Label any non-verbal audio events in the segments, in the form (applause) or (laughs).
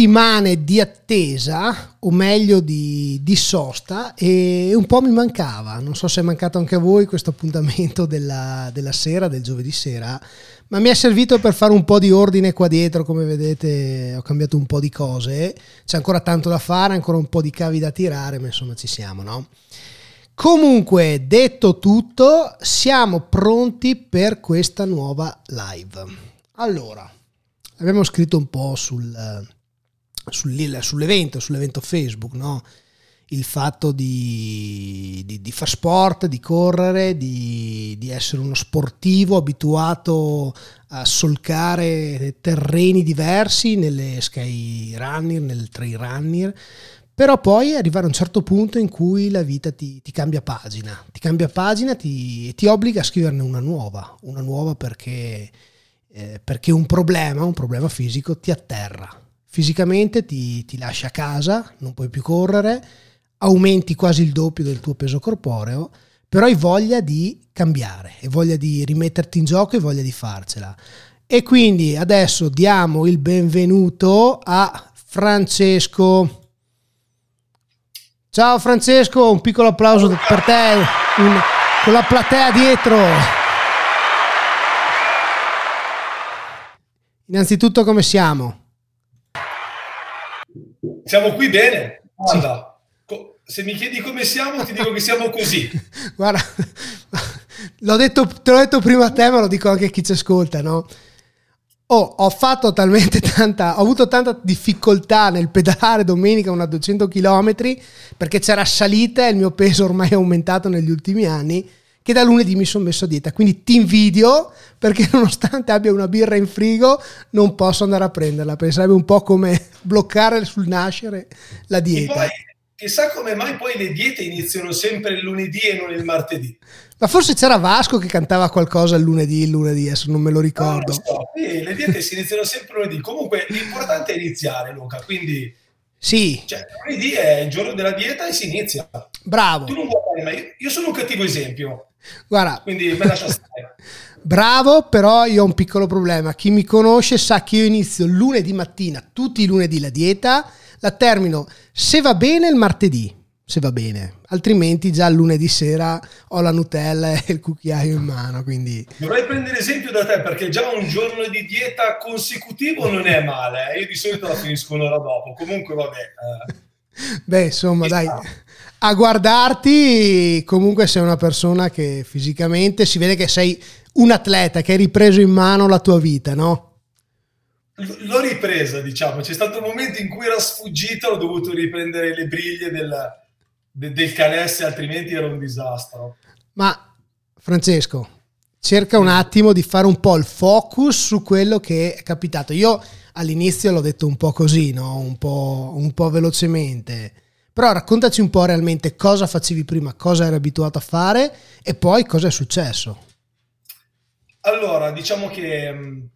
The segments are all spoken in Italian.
settimane di attesa, o meglio di, di, sosta, e un po' mi mancava. Non so se è mancato anche a voi questo appuntamento della, della, sera, del giovedì sera, ma mi è servito per fare un po' di ordine qua dietro. Come vedete, ho cambiato un po' di cose. C'è ancora tanto da fare, ancora un po' di cavi da tirare, ma insomma ci siamo, no? Comunque, detto tutto, siamo pronti per questa nuova live. Allora abbiamo scritto un po' sul, sull'evento, sull'evento Facebook, no? Il fatto di, di, di, far sport, di correre, di, di, essere uno sportivo abituato a solcare terreni diversi nelle sky runner, nel trail runner, però poi arrivare a un certo punto in cui la vita ti, ti cambia pagina, ti cambia pagina e ti, ti obbliga a scriverne una nuova, una nuova perché eh, perché un problema, un problema fisico, ti atterra. Fisicamente ti, ti lascia a casa, non puoi più correre, aumenti quasi il doppio del tuo peso corporeo, però hai voglia di cambiare, hai voglia di rimetterti in gioco e voglia di farcela. E quindi adesso diamo il benvenuto a Francesco. Ciao Francesco, un piccolo applauso per te, un, con la platea dietro. Innanzitutto come siamo? Siamo qui bene. Guarda. Se mi chiedi come siamo, ti dico che siamo così. (laughs) Guarda, (laughs) l'ho detto, te l'ho detto prima a te, ma lo dico anche a chi ci ascolta, no? Oh, ho fatto talmente (laughs) tanta, ho avuto tanta difficoltà nel pedalare domenica una 200 km perché c'era salita e il mio peso ormai è aumentato negli ultimi anni che da lunedì mi sono messo a dieta. Quindi ti invidio perché nonostante abbia una birra in frigo non posso andare a prenderla, perché sarebbe un po' come bloccare sul nascere la dieta. Poi, chissà come mai poi le diete iniziano sempre il lunedì e non il martedì. Ma forse c'era Vasco che cantava qualcosa il lunedì, il lunedì, adesso non me lo ricordo. No, so. sì, le diete si iniziano sempre lunedì. Comunque l'importante è iniziare, Luca, quindi... Sì. Cioè, lunedì è il giorno della dieta e si inizia. Bravo. Tu non vuoi fare, ma io, io sono un cattivo esempio. Guarda, quindi me lascia stare. (laughs) Bravo, però io ho un piccolo problema. Chi mi conosce sa che io inizio lunedì mattina, tutti i lunedì la dieta, la termino se va bene il martedì, se va bene, altrimenti già lunedì sera ho la Nutella e il cucchiaio in mano. Quindi... Dovrei prendere esempio da te perché già un giorno di dieta consecutivo non è male. Eh. Io di solito la finisco un'ora dopo. Comunque, vabbè. Eh. Beh, insomma, dai. A guardarti, comunque sei una persona che fisicamente si vede che sei un atleta, che hai ripreso in mano la tua vita, no? L'ho ripresa, diciamo. C'è stato un momento in cui era sfuggito, ho dovuto riprendere le briglie del, de, del canesse, altrimenti era un disastro. Ma Francesco, cerca un attimo di fare un po' il focus su quello che è capitato. Io all'inizio l'ho detto un po' così, no? un, po', un po' velocemente però raccontaci un po' realmente cosa facevi prima, cosa eri abituato a fare e poi cosa è successo. Allora, diciamo che um,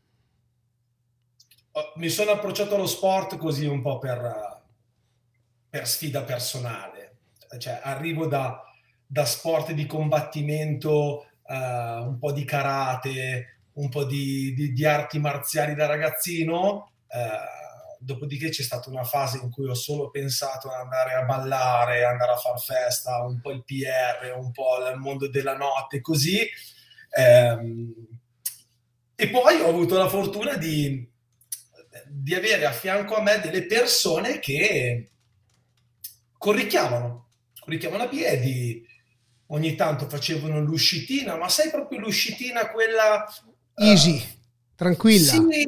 mi sono approcciato allo sport così un po' per, per sfida personale. Cioè, arrivo da, da sport di combattimento, uh, un po' di karate, un po' di, di, di arti marziali da ragazzino. Uh, dopodiché c'è stata una fase in cui ho solo pensato ad andare a ballare, andare a far festa, un po' il PR, un po' il mondo della notte, così. Ehm, e poi ho avuto la fortuna di, di avere a fianco a me delle persone che corricchiavano, corricchiavano a piedi, ogni tanto facevano l'uscitina, ma sai proprio l'uscitina quella... Easy. Uh, tranquilla. Sì,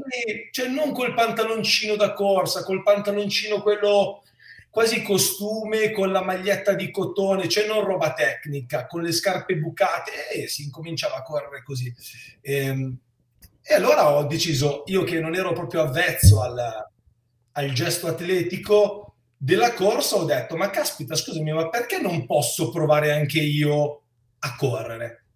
cioè non col pantaloncino da corsa, col pantaloncino quello quasi costume, con la maglietta di cotone, cioè non roba tecnica, con le scarpe bucate e si incominciava a correre così. Ehm, e allora ho deciso, io che non ero proprio avvezzo al, al gesto atletico della corsa, ho detto, ma caspita, scusami, ma perché non posso provare anche io a correre?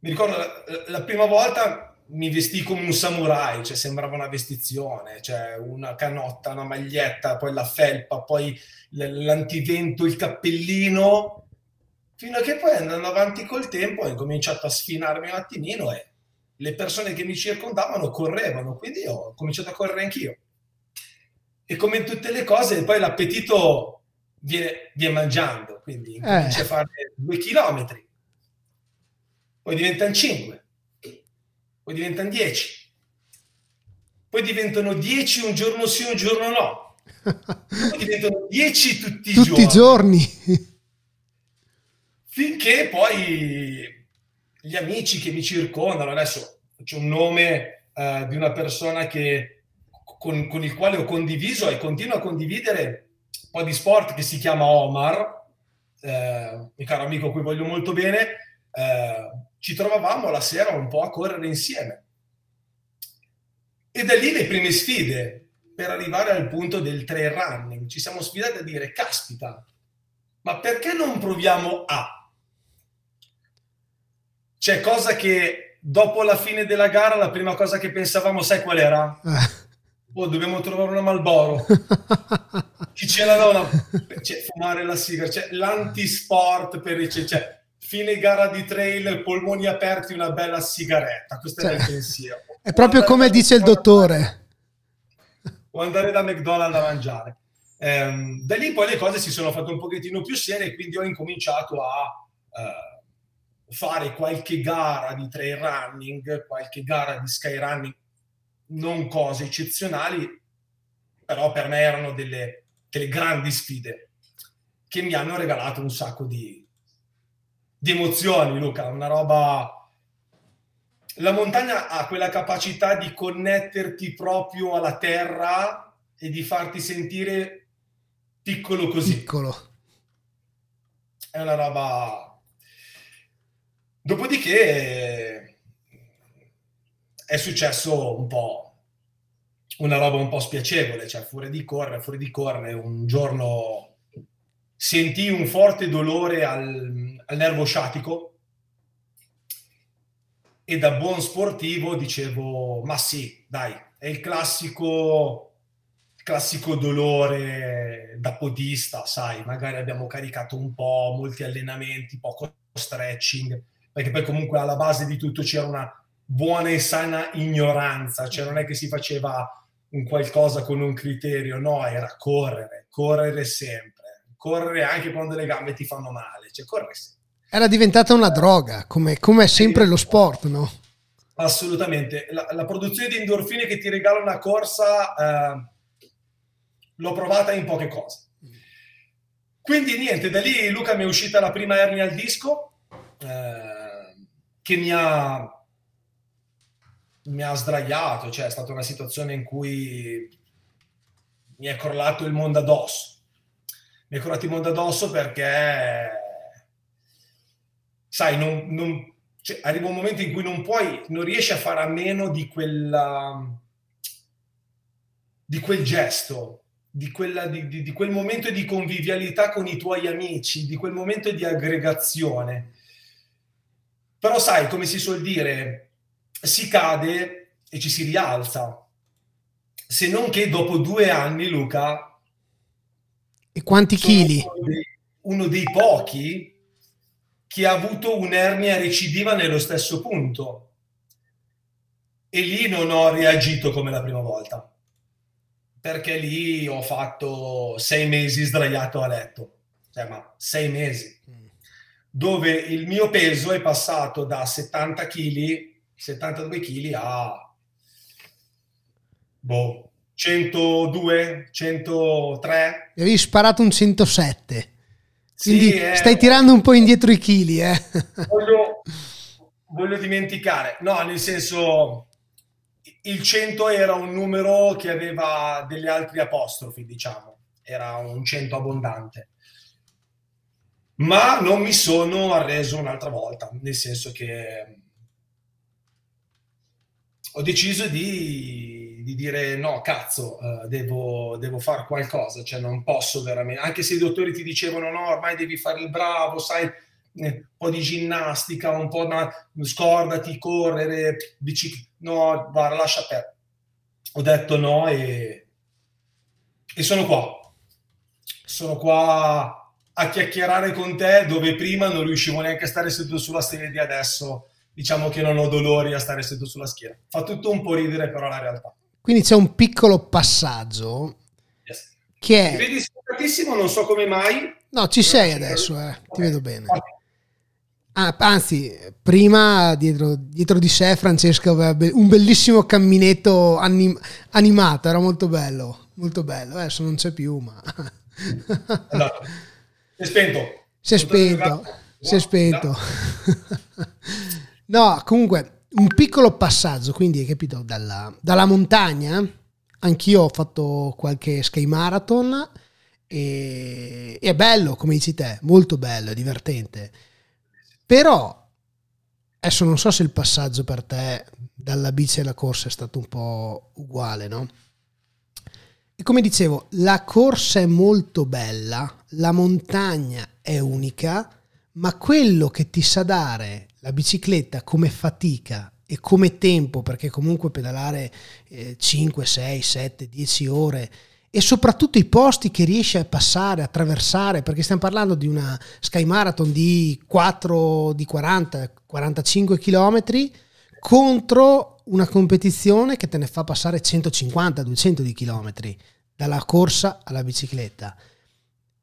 mi ricordo la, la, prima volta mi vestì come un samurai, cioè sembrava una vestizione, cioè una canotta, una maglietta, poi la felpa, poi l'antivento, il cappellino, fino a che poi andando avanti col tempo ho incominciato a sfinarmi un attimino e le persone che mi circondavano correvano, quindi ho cominciato a correre anch'io. E come in tutte le cose, poi l'appetito viene, viene mangiando, quindi incominci eh. a fare due chilometri, poi diventano cinque, poi diventano dieci, poi diventano dieci un giorno sì, un giorno no, (laughs) poi diventano dieci tutti i tutti giorni. i giorni. Finché poi gli amici che mi circondano, adesso c'è un nome uh, di una persona che, con, con, il quale ho condiviso e continuo a condividere un po' di sport che si chiama Omar, eh, mio caro amico a cui voglio molto bene, eh, ci trovavamo la sera un po' a correre insieme. E da lì le prime sfide per arrivare al punto del trail running. Ci siamo sfidati a dire, caspita, ma perché non proviamo a? C'è cosa che dopo la fine della gara la prima cosa che pensavamo, sai qual era? Oh, dobbiamo trovare una Malboro. (laughs) Chi ce l'ha una... Cioè, fumare la sigara, cioè, l'antisport per cioè, cioè, fine gara di trail, polmoni aperti, una bella sigaretta. Questo cioè, è il pensiero. È proprio come dice il dottore. O andare da McDonald's a mangiare. Ehm, da lì poi le cose si sono fatte un pochettino più serie, quindi ho incominciato a... Uh, fare qualche gara di trail running, qualche gara di sky running, non cose eccezionali, però per me erano delle, delle grandi sfide che mi hanno regalato un sacco di, di emozioni, Luca, una roba... La montagna ha quella capacità di connetterti proprio alla terra e di farti sentire piccolo così. Piccolo. È una roba Dopodiché è successo un po' una roba un po' spiacevole, cioè fuori di correre, fuori di correre, un giorno sentii un forte dolore al, al nervo sciatico e da buon sportivo dicevo, ma sì, dai, è il classico, classico dolore da podista, sai, magari abbiamo caricato un po', molti allenamenti, poco stretching, perché poi comunque alla base di tutto c'era una buona e sana ignoranza, cioè non è che si faceva un qualcosa con un criterio, no, era correre, correre sempre, correre anche quando le gambe ti fanno male, cioè correre sempre. Era diventata una droga, come, come è sempre lo sport, no? Assolutamente. La, la, produzione di endorfine che ti regala una corsa eh, l'ho provata in poche cose. Quindi niente, da lì Luca mi è uscita la prima ernia al disco, eh, che mi ha, mi ha sdraiato, cioè è stata una situazione in cui mi è crollato il mondo addosso. Mi è crollato il mondo addosso perché, sai, non, non, cioè, arriva un momento in cui non puoi, non riesci a fare a meno di quella di quel gesto, di, quella, di, di, di, quel momento di convivialità con i tuoi amici, di quel momento di aggregazione. Però sai, come si suol dire, si cade e ci si rialza. Se non che dopo due anni, Luca... E quanti chili? Uno dei, uno dei pochi che ha avuto un'ernia recidiva nello stesso punto. E lì non ho reagito come la prima volta. Perché lì ho fatto sei mesi sdraiato a letto. Cioè, ma sei mesi dove il mio peso è passato da 70 kg, 72 kg a boh, 102, 103. E avevi sparato un 107. Quindi sì, eh, stai tirando un po' indietro i chili, eh. Voglio, (laughs) voglio dimenticare, no, nel senso il 100 era un numero che aveva degli altri apostrofi, diciamo, era un 100 abbondante ma non mi sono arreso un'altra volta, nel senso che ho deciso di, di dire no, cazzo, uh, devo, devo fare qualcosa, cioè non posso veramente, anche se i dottori ti dicevano no, ormai devi fare il bravo, sai, eh, un po' di ginnastica, un po' na- scordati, correre, bicicletta, no, guarda, lascia perdere. Ho detto no e, e sono qua. Sono qua a chiacchierare con te dove prima non riuscivo neanche a stare seduto sulla sedia, adesso diciamo che non ho dolori a stare seduto sulla schiena. Fa tutto un po' ridere però la realtà. Quindi c'è un piccolo passaggio Yes. che è... vedi sfogatissimo, non so come mai. No, ci sei adesso, eh, ti vedo bene. Ah, anzi, prima dietro, dietro di sé Francesco aveva un bellissimo camminetto anim- animato, era molto bello, molto bello. Adesso non c'è più, ma Esatto. Si è spento. si è spento, si è spento. (laughs) No, comunque, un piccolo passaggio, quindi hai capito, dalla, dalla montagna, anch'io ho fatto qualche sky marathon e, è bello, come dici te, molto bello, è divertente. Però, adesso non so se il passaggio per te dalla bici alla corsa è stato un po' uguale, no? E come dicevo, la corsa è molto bella, la montagna è unica, ma quello che ti sa dare la bicicletta come fatica e come tempo, perché comunque pedalare eh, 5, 6, 7, 10 ore e soprattutto i posti che riesci a passare, attraversare, perché stiamo parlando di una Sky Marathon di 4, di 40, 45 km contro una competizione che te ne fa passare 150, 200 di chilometri dalla corsa alla bicicletta.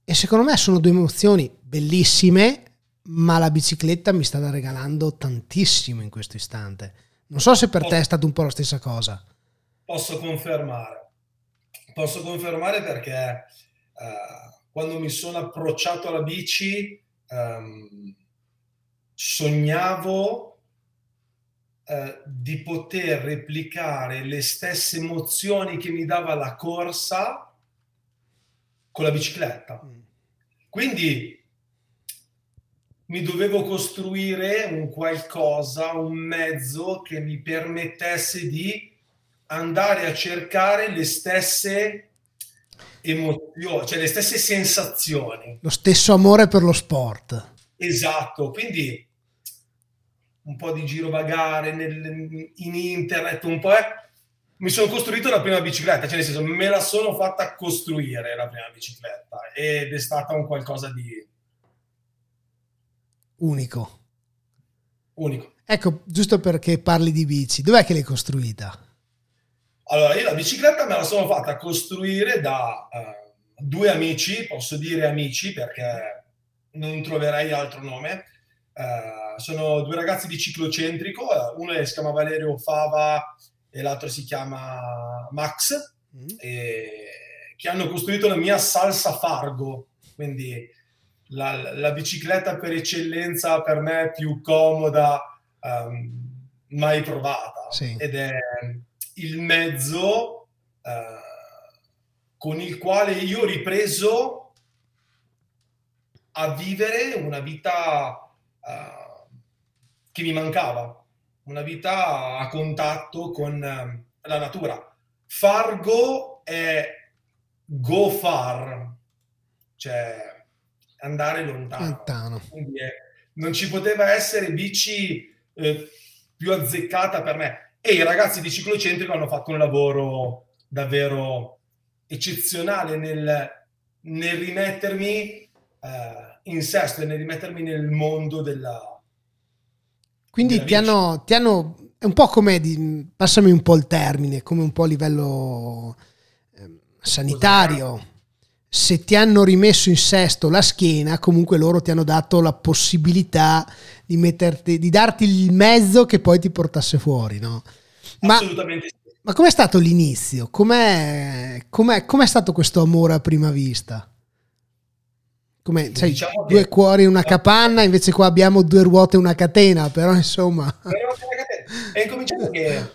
E secondo me sono due emozioni bellissime, ma la bicicletta mi sta regalando tantissimo in questo istante. Non so se per te è stata un po' la stessa cosa. Posso confermare. Posso confermare perché eh, quando mi sono approcciato alla bici ehm, sognavo eh, di poter replicare le stesse emozioni che mi dava la corsa con la bicicletta. Quindi mi dovevo costruire un qualcosa, un mezzo che mi permettesse di andare a cercare le stesse emozioni, cioè le stesse sensazioni. Lo stesso amore per lo sport. Esatto, quindi un po' di girovagare nel, in internet, un po' è... Mi sono costruito la prima bicicletta, cioè nel senso me la sono fatta costruire la prima bicicletta ed è stata un qualcosa di Unico. unico. Ecco, giusto perché parli di bici, dov'è che l'hai costruita? Allora, io la bicicletta me la sono fatta costruire da eh, due amici, posso dire amici perché non troverei altro nome. Eh, sono due ragazzi di ciclocentrico, uno si chiama Valerio Fava e l'altro si chiama Max, Mm. e- che hanno costruito la mia salsa Fargo, quindi la, la bicicletta per eccellenza per me più comoda ehm, mai provata Sì. ed è il mezzo eh, con il quale io ho ripreso a vivere una vita eh, che mi mancava, una vita a contatto con eh, la natura. Fargo è go far, cioè andare lontano. Lontano. È- non ci poteva essere bici eh, più azzeccata per me. E i ragazzi di ciclocentrico hanno fatto un lavoro davvero eccezionale nel, nel rimettermi eh, in sesto e nel rimettermi nel mondo della... Quindi ti hanno, ti hanno- è un po' come, di- passami un po' il termine, come un po' a livello ehm, sanitario. Se ti hanno rimesso in sesto la schiena, comunque loro ti hanno dato la possibilità di, metterti, di darti il mezzo che poi ti portasse fuori, no? Ma, Assolutamente sì. ma com'è stato l'inizio? Com'è, com'è, com'è stato questo amore a prima vista? Come, sai, Diciamo che- due cuori e una capanna, invece qua abbiamo due ruote e una catena, però insomma... È incominciato che eh,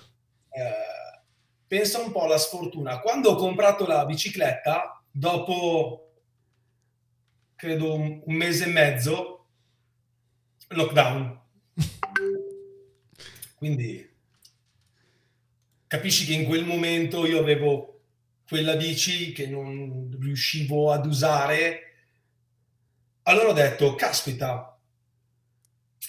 pensa un po' alla sfortuna. Quando ho comprato la bicicletta, dopo credo un, un mese e mezzo, lockdown. (laughs) Quindi capisci che in quel momento io avevo quella bici che non riuscivo ad usare. Allora ho detto, caspita,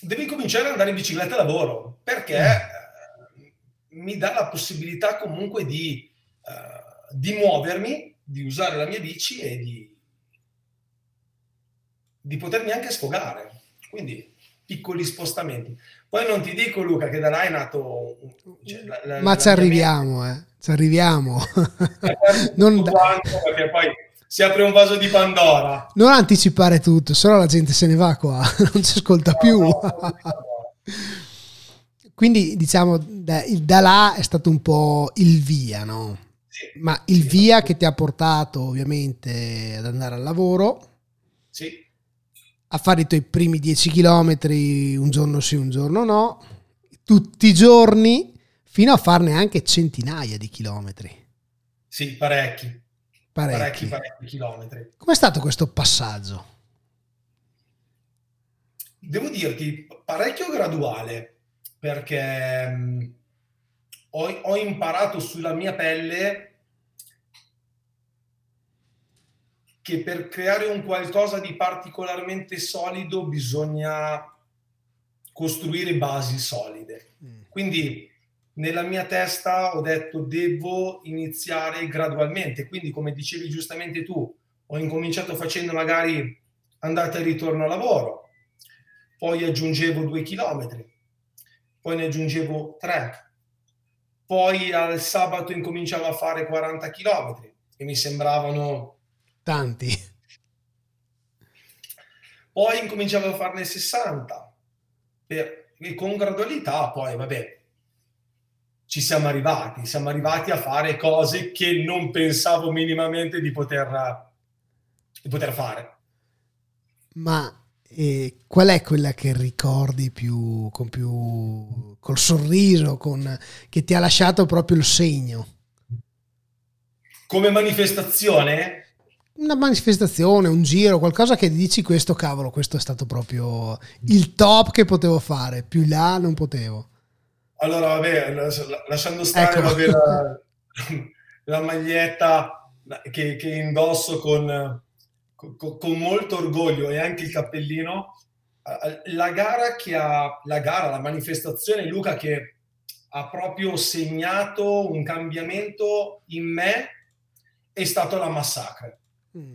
devi cominciare ad andare in bicicletta a lavoro perché eh, mi dà la possibilità comunque di, eh, di muovermi, di usare la mia bici e di, di potermi anche sfogare. Quindi piccoli spostamenti. Poi non ti dico Luca che da là è nato... Cioè, la, la, Ma ci arriviamo, eh. Ci (laughs) arriviamo. non da... perché poi si apre un vaso di Pandora. Non anticipare tutto, sennò la gente se ne va qua, (laughs) non si ascolta no, più. No, (laughs) Quindi diciamo da, da, là è stato un po' il via, no? Sì, Ma il sì, via che ti ha portato ovviamente ad andare al lavoro. Sì. A fare i tuoi primi 10 km un giorno sì, un giorno no, tutti i giorni, fino a farne anche centinaia di chilometri. Sì, parecchi parecchi. parecchi, parecchi chilometri. Com'è stato questo passaggio? Devo dirti, parecchio graduale, perché mm, ho, ho imparato sulla mia pelle che per creare un qualcosa di particolarmente solido bisogna costruire basi solide. Mm. Quindi nella mia testa ho detto devo iniziare gradualmente, quindi come dicevi giustamente tu, ho incominciato facendo magari andata e ritorno a lavoro, poi aggiungevo due chilometri, poi ne aggiungevo tre, poi al sabato incominciavo a fare 40 chilometri e mi sembravano tanti. Poi incominciavo a farne 60 e con gradualità poi vabbè ci siamo arrivati, siamo arrivati a fare cose che non pensavo minimamente di poter, di poter fare. Ma eh, qual è quella che ricordi più con più col sorriso, con, che ti ha lasciato proprio il segno? Come manifestazione? Una manifestazione, un giro, qualcosa che dici questo cavolo, questo è stato proprio il top che potevo fare, più là non potevo. Allora, vabbè, lasciando stare ecco. vabbè, la, (laughs) la, maglietta che, che indosso con, con, con, molto orgoglio e anche il cappellino, la gara che ha, la gara, la manifestazione, Luca, che ha proprio segnato un cambiamento in me è stato la massacre. Mm.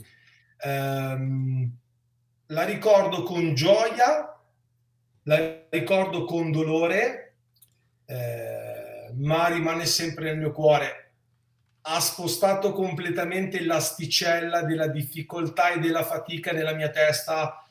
Um, la ricordo con gioia, la ricordo con dolore, eh, ma rimane sempre nel mio cuore. Ha spostato completamente l'asticella della difficoltà e della fatica nella mia testa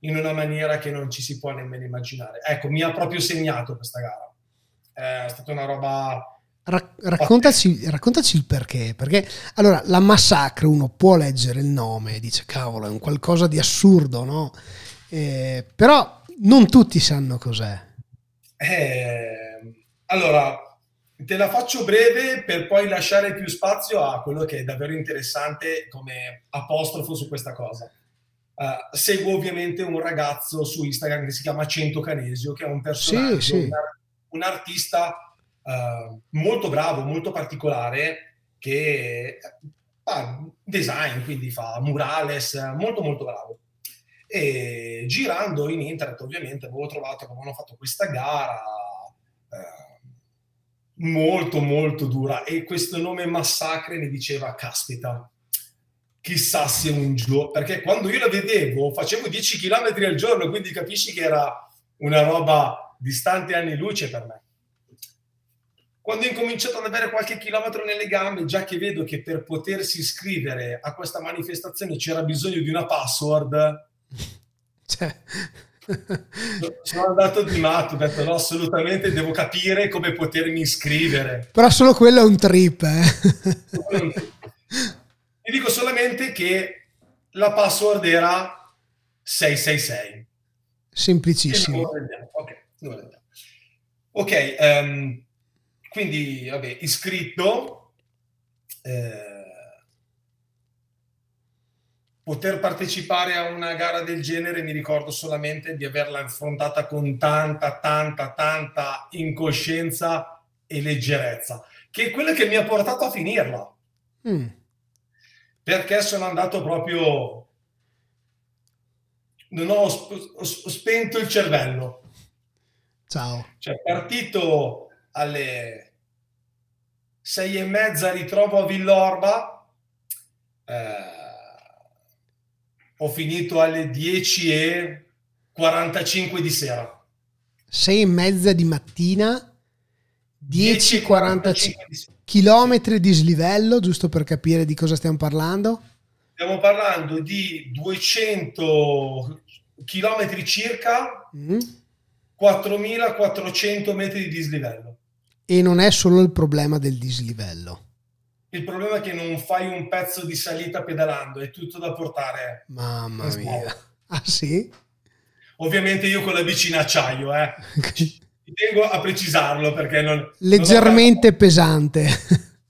in una maniera che non ci si può nemmeno immaginare. Ecco, mi ha proprio segnato questa gara. È stata una roba raccontaci, raccontaci, il perché. Perché allora la massacre uno può leggere il nome e dice cavolo, è un qualcosa di assurdo, no? Eh, però non tutti sanno cos'è. Eh, allora, te la faccio breve per poi lasciare più spazio a quello che è davvero interessante come apostrofo su questa cosa. Uh, seguo ovviamente un ragazzo su Instagram che si chiama Cento Canesio, che è un personaggio, sì, sì. Un, un, artista uh, molto bravo, molto particolare, che fa design, quindi fa murales, molto molto bravo. E girando in internet ovviamente avevo trovato come hanno fatto questa gara. Molto molto dura. E questo nome Massacre mi diceva caspita chissà se un giorno perché quando io la vedevo facevo 10 km al giorno quindi capisci che era una roba distante anni luce per me. Quando ho incominciato ad avere qualche chilometro nelle gambe già che vedo che per potersi iscrivere a questa manifestazione c'era bisogno di una password (laughs) cioè sono andato di matto, ho detto no, assolutamente devo capire come potermi iscrivere. Però solo quello è un trip, eh. Ti dico solamente che la password era 666. Semplicissimo. Ok, okay um, quindi vabbè, iscritto. Eh, poter partecipare a una gara del genere mi ricordo solamente di averla affrontata con tanta, tanta, tanta incoscienza e leggerezza, che è quella che mi ha portato a finirla. Mm. Perché sono andato proprio... Non ho, sp- ho spento il cervello. Ciao. Cioè, partito alle sei e mezza ritrovo a Villorba, eh, ho finito alle 10 e 45 di sera. 6 e mezza di mattina, 10 10 e 45 di sera. chilometri di slivello, giusto per capire di cosa stiamo parlando. Stiamo parlando di 200 chilometri circa, Mm. 4400 metri di dislivello. E non è solo il problema del dislivello. Il problema è che non fai un pezzo di salita pedalando, è tutto da portare. Mamma mia. Ah sì? Ovviamente io con la bici in acciaio, eh. (laughs) Tengo a precisarlo perché non... Leggermente pesante.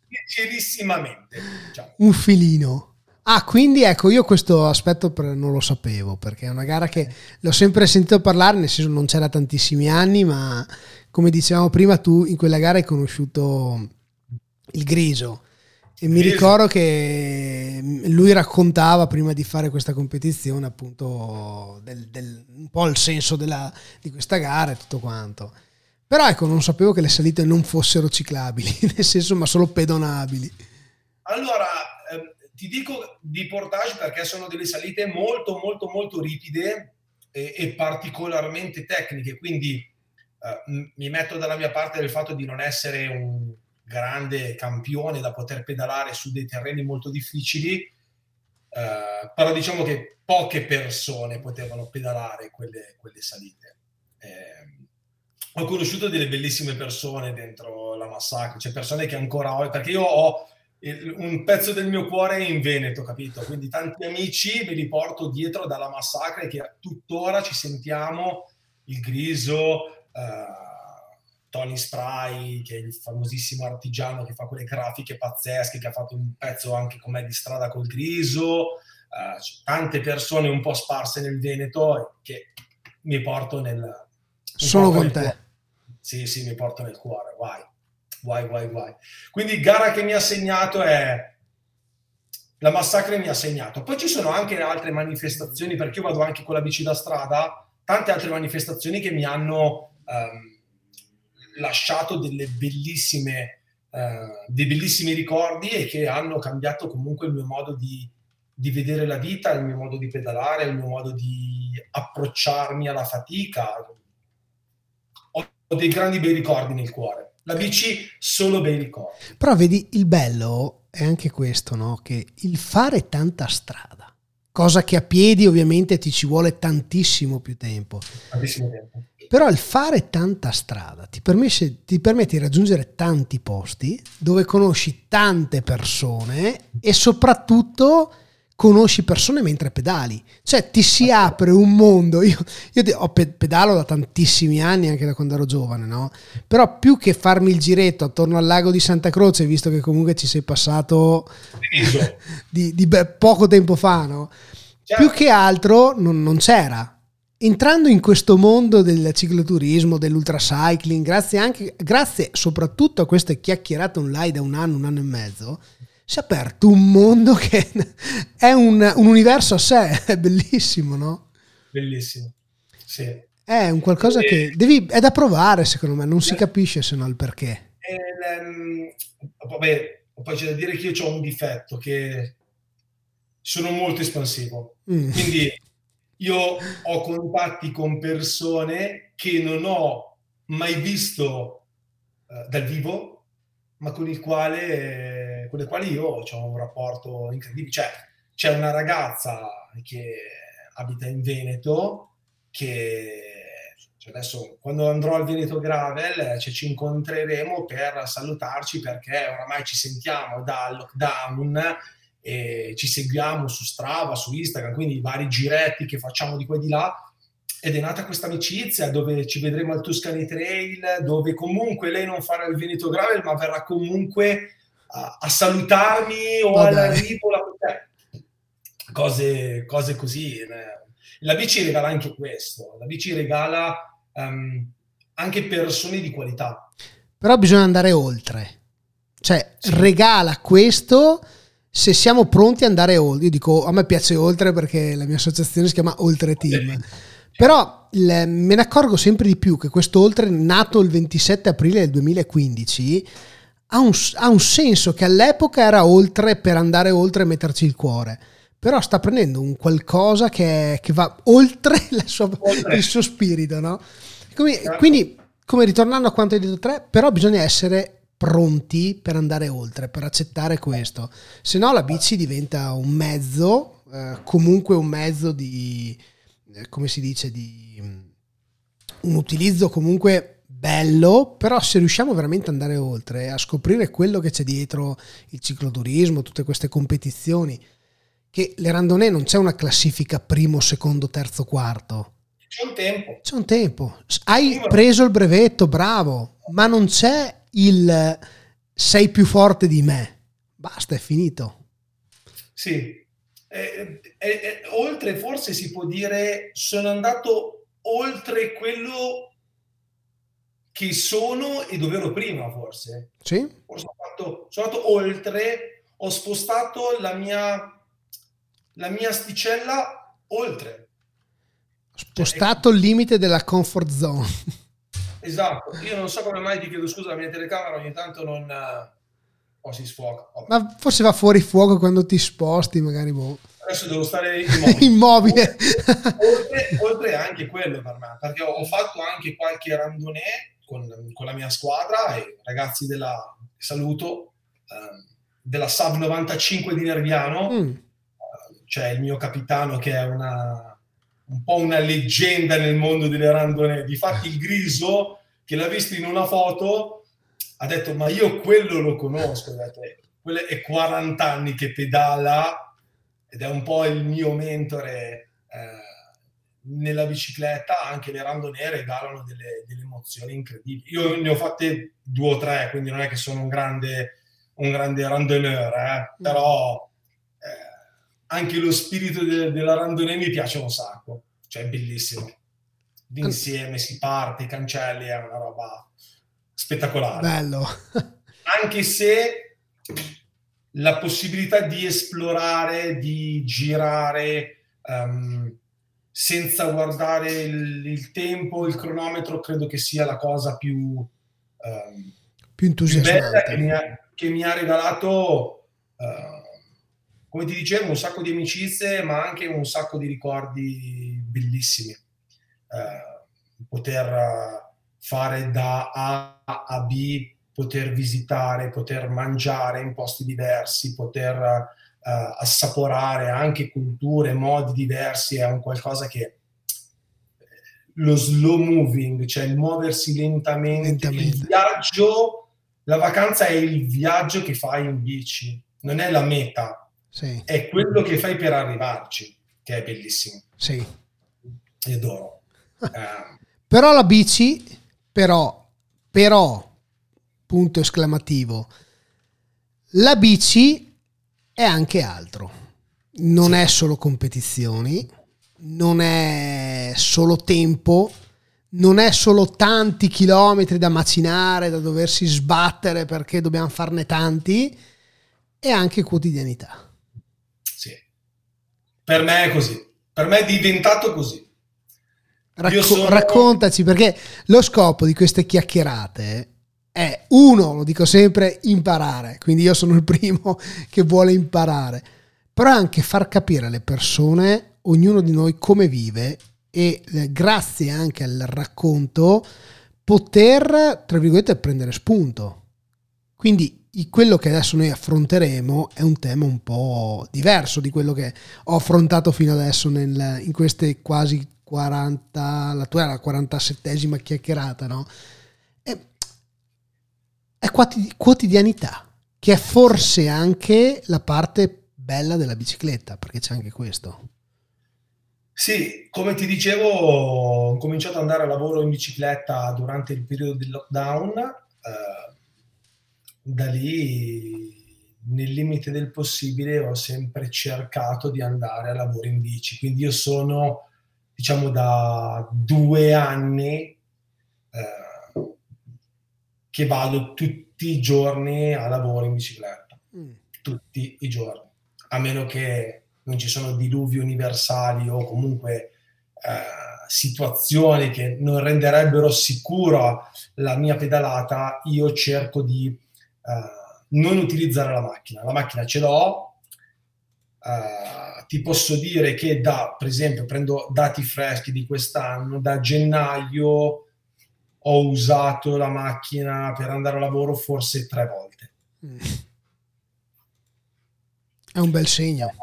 Leggerissimamente. diciamo. Un filino. Ah, quindi ecco, io questo aspetto non lo sapevo, perché è una gara che l'ho sempre sentito parlare, nel senso non c'era tantissimi anni, ma come dicevamo prima, tu in quella gara hai conosciuto il Griso. E mi ricordo che lui raccontava prima di fare questa competizione appunto del, del- un po' il senso della- di questa gara e tutto quanto. Però ecco, non sapevo che le salite non fossero ciclabili, (laughs) nel senso ma solo pedonabili. Allora, ehm, ti dico di portage perché sono delle salite molto, molto, molto ripide e, e particolarmente tecniche, quindi eh, mi metto dalla mia parte del fatto di non essere un grande campione da poter pedalare su dei terreni molto difficili, eh, però diciamo che poche persone potevano pedalare quelle, quelle salite. Eh, ho conosciuto delle bellissime persone dentro la massacre, cioè persone che ancora ho, perché io ho il- un pezzo del mio cuore in Veneto, capito? Quindi tanti amici me li porto dietro dalla massacre che tuttora ci sentiamo, il Griso, eh, Tony Spray, che è il famosissimo artigiano che fa quelle grafiche pazzesche, che ha fatto un pezzo anche con me di strada col Griso, eh, tante persone un po' sparse nel Veneto che mi porto nel... mi Solo porto con te. cuore. Sì, sì, mi porto nel cuore, guai, guai, guai, guai. Quindi gara che mi ha segnato è la massacre mi ha segnato. Poi ci sono anche altre manifestazioni, perché io vado anche con la bici da strada, tante altre manifestazioni che mi hanno ehm, lasciato delle bellissime, eh, dei bellissimi ricordi e che hanno cambiato comunque il mio modo di, di vedere la vita, il mio modo di pedalare, il mio modo di approcciarmi alla fatica. Ho, dei grandi bei ricordi nel cuore. La bici, solo bei ricordi. Però vedi, il bello è anche questo, no? Che il fare tanta strada, cosa che a piedi ovviamente ti ci vuole tantissimo più tempo, Tantissimo tempo. Però il fare tanta strada ti permette, ti permette di raggiungere tanti posti dove conosci tante persone e soprattutto conosci persone mentre pedali, cioè ti si apre un mondo. Io, io pedalo da tantissimi anni, anche da quando ero giovane, no? Però più che farmi il giretto attorno al lago di Santa Croce, visto che comunque ci sei passato (laughs) di, di poco tempo fa, no? Certo. Più che altro non, non c'era. Entrando in questo mondo del cicloturismo, dell'ultracycling, grazie anche, grazie soprattutto a queste chiacchierate online da un anno, un anno e mezzo, si è aperto un mondo (laughs) che è un, un universo a sé, è bellissimo, no? Bellissimo. Sì. È un qualcosa che devi, è da provare, secondo me, non si capisce se no il perché. E, ehm, vabbè, poi c'è da dire che io ho un difetto che sono molto espansivo. Mm. Quindi io ho contatti con persone che non ho mai visto eh, dal vivo, ma con, il quale, con le quali io ho un rapporto incredibile. Cioè, c'è una ragazza che abita in Veneto che cioè adesso quando andrò al Veneto Gravel cioè, ci incontreremo per salutarci perché oramai ci sentiamo dal lockdown e ci seguiamo su Strava, su Instagram, quindi i vari giretti che facciamo di qua e di là ed è nata questa amicizia dove ci vedremo al Tuscany Trail, dove comunque lei non farà il Veneto Gravel, ma verrà comunque a, a salutarmi o dai. all'arrivo. La, eh, cose, cose così. eh. La bici regala anche questo, la bici regala ehm, anche persone di qualità. Però bisogna andare oltre. Cioè, Sì. regala questo se siamo pronti ad andare oltre. Io dico, a me piace oltre perché la mia associazione si chiama Oltre Team. Però il- me ne accorgo sempre di più che questo oltre nato il 27 aprile del 2015 ha un, ha un senso che all'epoca era oltre per andare oltre e metterci il cuore. Però sta prendendo un qualcosa che, che va oltre, sua- Oltre. il suo spirito, no? Come- Certo. Quindi, come ritornando a quanto hai detto te, però bisogna essere pronti per andare oltre, per accettare questo. Se no la bici diventa un mezzo, eh, comunque un mezzo di, eh, come si dice, di mm, un utilizzo comunque bello, però se riusciamo veramente ad andare oltre, a scoprire quello che c'è dietro il cicloturismo, tutte queste competizioni, che le randonnée non c'è una classifica primo, secondo, terzo, quarto. C'è un tempo. C'è un tempo. Hai preso il brevetto, bravo, ma non c'è il sei più forte di me. Basta, è finito. Sì. Eh, eh, eh, oltre, forse si può dire, sono andato oltre quello che sono e dove ero prima, forse. Sì? Forse ho fatto, sono andato oltre, ho spostato la mia, la mia asticella oltre. Spostato il limite della comfort zone. Esatto, io non so come mai ti chiedo scusa, la mia telecamera ogni tanto non... eh, Oh, si sfuoca. Vabbè. Ma forse va fuori fuoco quando ti sposti, magari boh. Adesso devo stare (laughs) immobile. immobile. oltre, oltre anche quello per me, perché ho, fatto anche qualche randonnée con, con la mia squadra e ragazzi della saluto ehm, della Sub 95 di Nerviano. Mm, Eh, c'è il mio capitano che è una, un po' una leggenda nel mondo delle randonnée. Difatti il Griso, che l'ha visto in una foto, ha detto ma io quello lo conosco. Ha detto, "Eh, quello è 40 anni che pedala ed è un po' il mio mentore eh, nella bicicletta. Anche le randonnée regalano delle, delle emozioni incredibili. Io ne ho fatte due o tre, quindi non è che sono un grande, un grande randonneur, eh, però eh, anche lo spirito de- della randonnée mi piace un sacco, cioè è bellissimo. D'insieme si parte, i cancelli, è una roba spettacolare. bello. (laughs) Anche se la possibilità di esplorare, di girare ehm, senza guardare il, il tempo, il cronometro, credo che sia la cosa più, ehm, Più più bella che entusiasmante. mi ha, che mi ha regalato, eh, come ti dicevo, un sacco di amicizie, ma anche un sacco di ricordi bellissimi. Eh, poter eh, fare da A a B, poter visitare, poter mangiare in posti diversi, poter eh, assaporare anche culture, modi diversi, è un qualcosa che eh, lo slow moving, cioè il muoversi lentamente, Lentamente. il viaggio, la vacanza è il viaggio che fai in bici, non è la meta, Sì, è quello che fai per arrivarci, che è bellissimo, sì. e adoro. (laughs) Eh, Però la bici, però, però, punto esclamativo, la bici è anche altro. Non Sì. è solo competizioni, non è solo tempo, non è solo tanti chilometri da macinare, da doversi sbattere perché dobbiamo farne tanti, è anche quotidianità. Per me è così, per me è diventato così. Racco- sono- Raccontaci perché lo scopo di queste chiacchierate è uno, lo dico sempre, imparare. Quindi io sono il primo (laughs) che vuole imparare, però anche far capire alle persone, ognuno di noi come vive e eh, grazie anche al racconto poter, tra virgolette, prendere spunto. Quindi quello che adesso noi affronteremo è un tema un po' diverso di quello che ho affrontato fino adesso nel- in queste quasi 40, la tua è la 47esima chiacchierata, no? È, è quotidianità, che è forse anche la parte bella della bicicletta, perché c'è anche questo. Sì, come ti dicevo, ho cominciato ad andare a lavoro in bicicletta durante il periodo del lockdown. eh, da lì, nel limite del possibile, ho sempre cercato di andare a lavoro in bici. Quindi io sono, diciamo, da due anni eh, che vado tutti i giorni a lavoro in bicicletta Mm. tutti i giorni, a meno che non ci sono diluvi universali o comunque situazioni che non renderebbero sicura la mia pedalata, io cerco di uh, non utilizzare la macchina. La macchina ce l'ho, uh, ti posso dire che da, per esempio, prendo dati freschi di quest'anno, da gennaio ho usato la macchina per andare a lavoro forse tre volte. Mm. È un bel segno.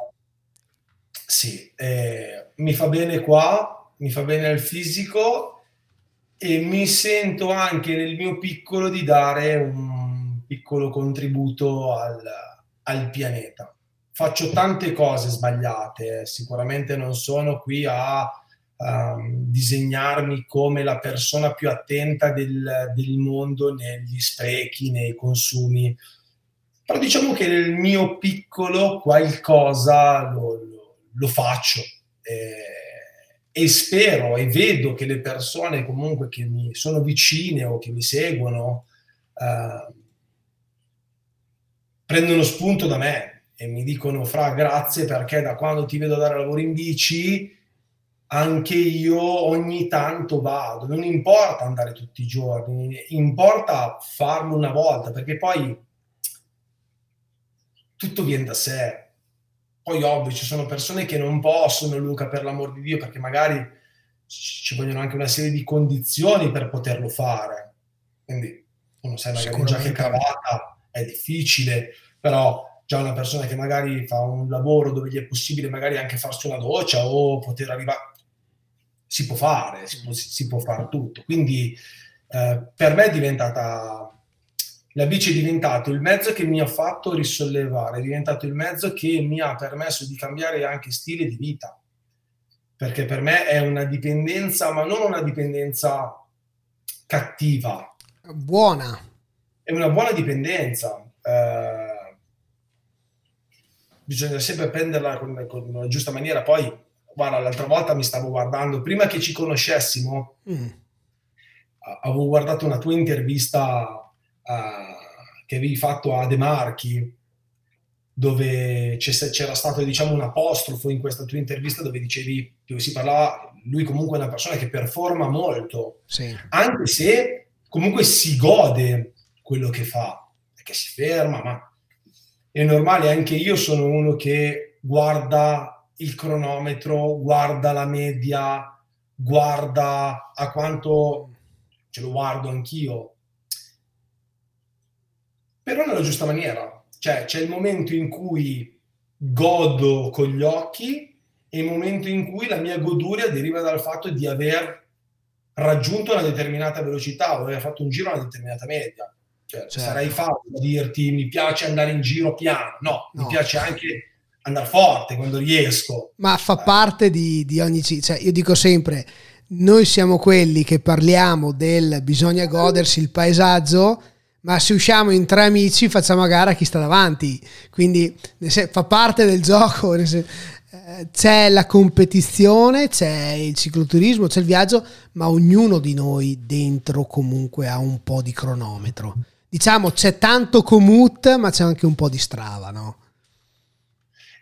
Sì, eh, mi fa bene qua, mi fa bene il fisico e mi sento anche nel mio piccolo di dare un piccolo contributo al, al pianeta. Faccio tante cose sbagliate, sicuramente non sono qui a um, disegnarmi come la persona più attenta del, del mondo negli sprechi, nei consumi, però diciamo che nel mio piccolo qualcosa lo, lo, lo faccio. Eh, e spero e vedo che le persone comunque che mi sono vicine o che mi seguono eh, prendono spunto da me e mi dicono fra grazie perché da quando ti vedo dare lavoro in bici anche io ogni tanto vado, non importa andare tutti i giorni, importa farlo una volta perché poi tutto viene da sé. Poi ovvio ci sono persone che non possono, Luca, per l'amor di Dio, perché magari ci vogliono anche una serie di condizioni per poterlo fare. Quindi uno sai magari già che cravatta è difficile, però già una persona che magari fa un lavoro dove gli è possibile magari anche farsi una doccia o poter arrivare si può fare, si può, si può fare tutto. Quindi eh, per me è diventata la bici è diventato il mezzo che mi ha fatto risollevare, è diventato il mezzo che mi ha permesso di cambiare anche stile di vita, perché per me è una dipendenza, ma non una dipendenza cattiva. Buona. È una buona dipendenza. Eh, bisogna sempre prenderla con, con, la giusta maniera. Poi, guarda, l'altra volta mi stavo guardando, prima che ci conoscessimo, mm. avevo guardato una tua intervista uh, che avevi fatto a De Marchi, dove c'era stato diciamo un apostrofo in questa tua intervista dove dicevi, dove si parlava, lui comunque è una persona che performa molto, sì. anche se comunque si gode quello che fa, che si ferma, ma è normale, anche io sono uno che guarda il cronometro, guarda la media, guarda a quanto ce lo guardo anch'io, però nella giusta maniera. Cioè c'è il momento in cui godo con gli occhi e il momento in cui la mia goduria deriva dal fatto di aver raggiunto una determinata velocità o aver fatto un giro a una determinata media. Cioè, certo. sarei fatto a dirti mi piace andare in giro piano, no, no. mi piace anche andare forte quando riesco. Ma fa eh. parte di, di ogni... Cioè, io dico sempre, noi siamo quelli che parliamo del bisogna godersi il paesaggio ma se usciamo in tre amici facciamo a gara chi sta davanti, quindi fa parte del gioco, eh, c'è la competizione, c'è il cicloturismo, c'è il viaggio, ma ognuno di noi dentro comunque ha un po' di cronometro. Diciamo c'è tanto commute, ma c'è anche un po' di strava, no?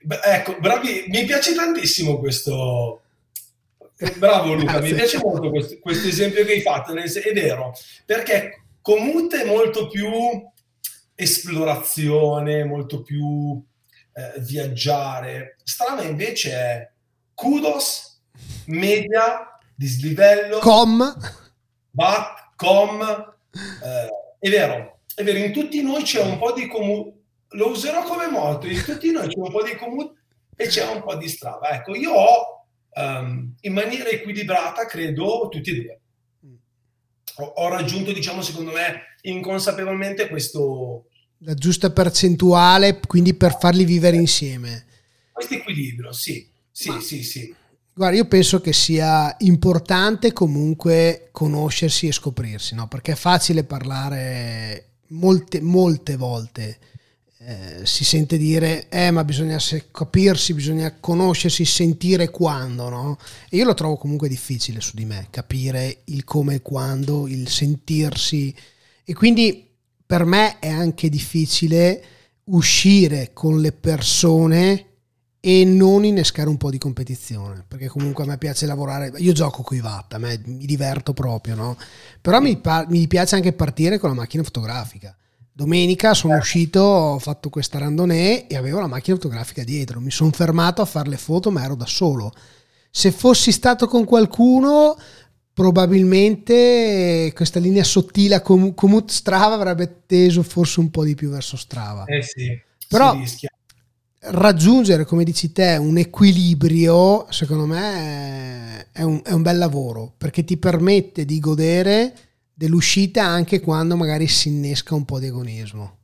Beh, ecco, bravi, mi piace tantissimo questo, Bravo Luca, mi piace molto questo, questo, esempio che hai fatto, è vero, perché Commute è molto più esplorazione, molto più eh, viaggiare. Strava invece è kudos, media, dislivello, com, bat, com. Eh, è vero, è vero, in tutti noi c'è un po' di commute, lo userò come motto, in tutti noi c'è un po' di commute e c'è un po' di strada. Ecco, io ho um, in maniera equilibrata, credo, tutti e due ho, raggiunto, diciamo, secondo me, inconsapevolmente questo... La giusta percentuale, quindi per farli vivere insieme. Questo equilibrio, sì, sì, Ma, sì, sì. Guarda, io penso che sia importante comunque conoscersi e scoprirsi, no? Perché è facile parlare molte, molte volte eh, si sente dire, eh, ma bisogna capirsi, bisogna conoscersi, sentire quando, no? E io lo trovo comunque difficile su di me, capire il come e quando, il sentirsi. E quindi per me è anche difficile uscire con le persone e non innescare un po' di competizione, perché comunque a me piace lavorare, io gioco con i watt, a me mi diverto proprio, no? Però mi, pa- mi piace anche partire con la macchina fotografica. Domenica sono uscito, ho fatto questa randonnée e avevo la macchina fotografica dietro, mi sono fermato a fare le foto ma ero da solo. Se fossi stato con qualcuno probabilmente questa linea sottile Com- Comut Strava avrebbe teso forse un po' di più verso Strava. Eh sì, Però. Raggiungere, come dici te, un equilibrio, secondo me è un, è un bel lavoro perché ti permette di godere dell'uscita anche quando magari si innesca un po' di agonismo.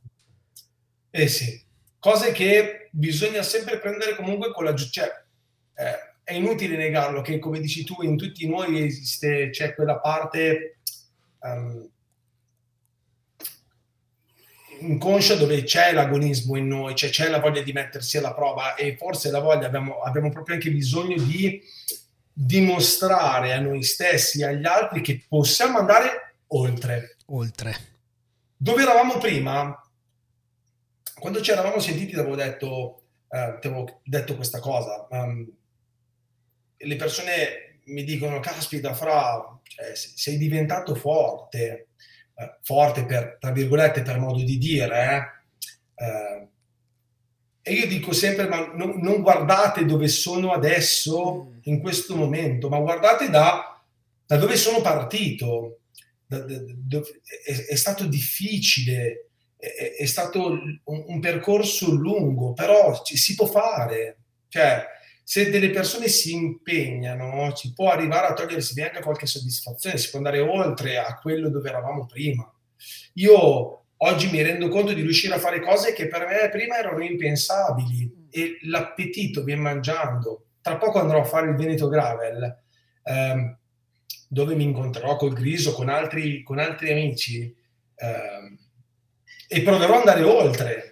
Eh sì, cose che bisogna sempre prendere comunque con la giustizia. Cioè, eh, è inutile negarlo che, come dici tu, in tutti noi esiste, c'è quella parte um, inconscia dove c'è l'agonismo in noi, cioè c'è la voglia di mettersi alla prova e forse la voglia abbiamo, abbiamo proprio anche bisogno di dimostrare a noi stessi e agli altri che possiamo andare oltre. Oltre. Dove eravamo prima, quando ci eravamo sentiti, ti avevo detto, eh, avevo detto questa cosa. Um, le persone mi dicono: Caspita, fra, cioè, sei diventato forte, forte per tra virgolette, per modo di dire. Eh. Eh, e io dico sempre: ma non, non, guardate dove sono adesso, in questo momento, ma guardate da, da dove sono partito è, è stato difficile, è, è stato un, un, percorso lungo, però ci, si può fare. Cioè, se delle persone si impegnano, si può arrivare a togliersi anche qualche soddisfazione, si può andare oltre a quello dove eravamo prima. Io oggi mi rendo conto di riuscire a fare cose che per me prima erano impensabili e l'appetito viene mangiando. Tra poco andrò a fare il Veneto Gravel. Um, dove mi incontrerò col Griso, con altri, con altri amici eh, e proverò ad andare oltre.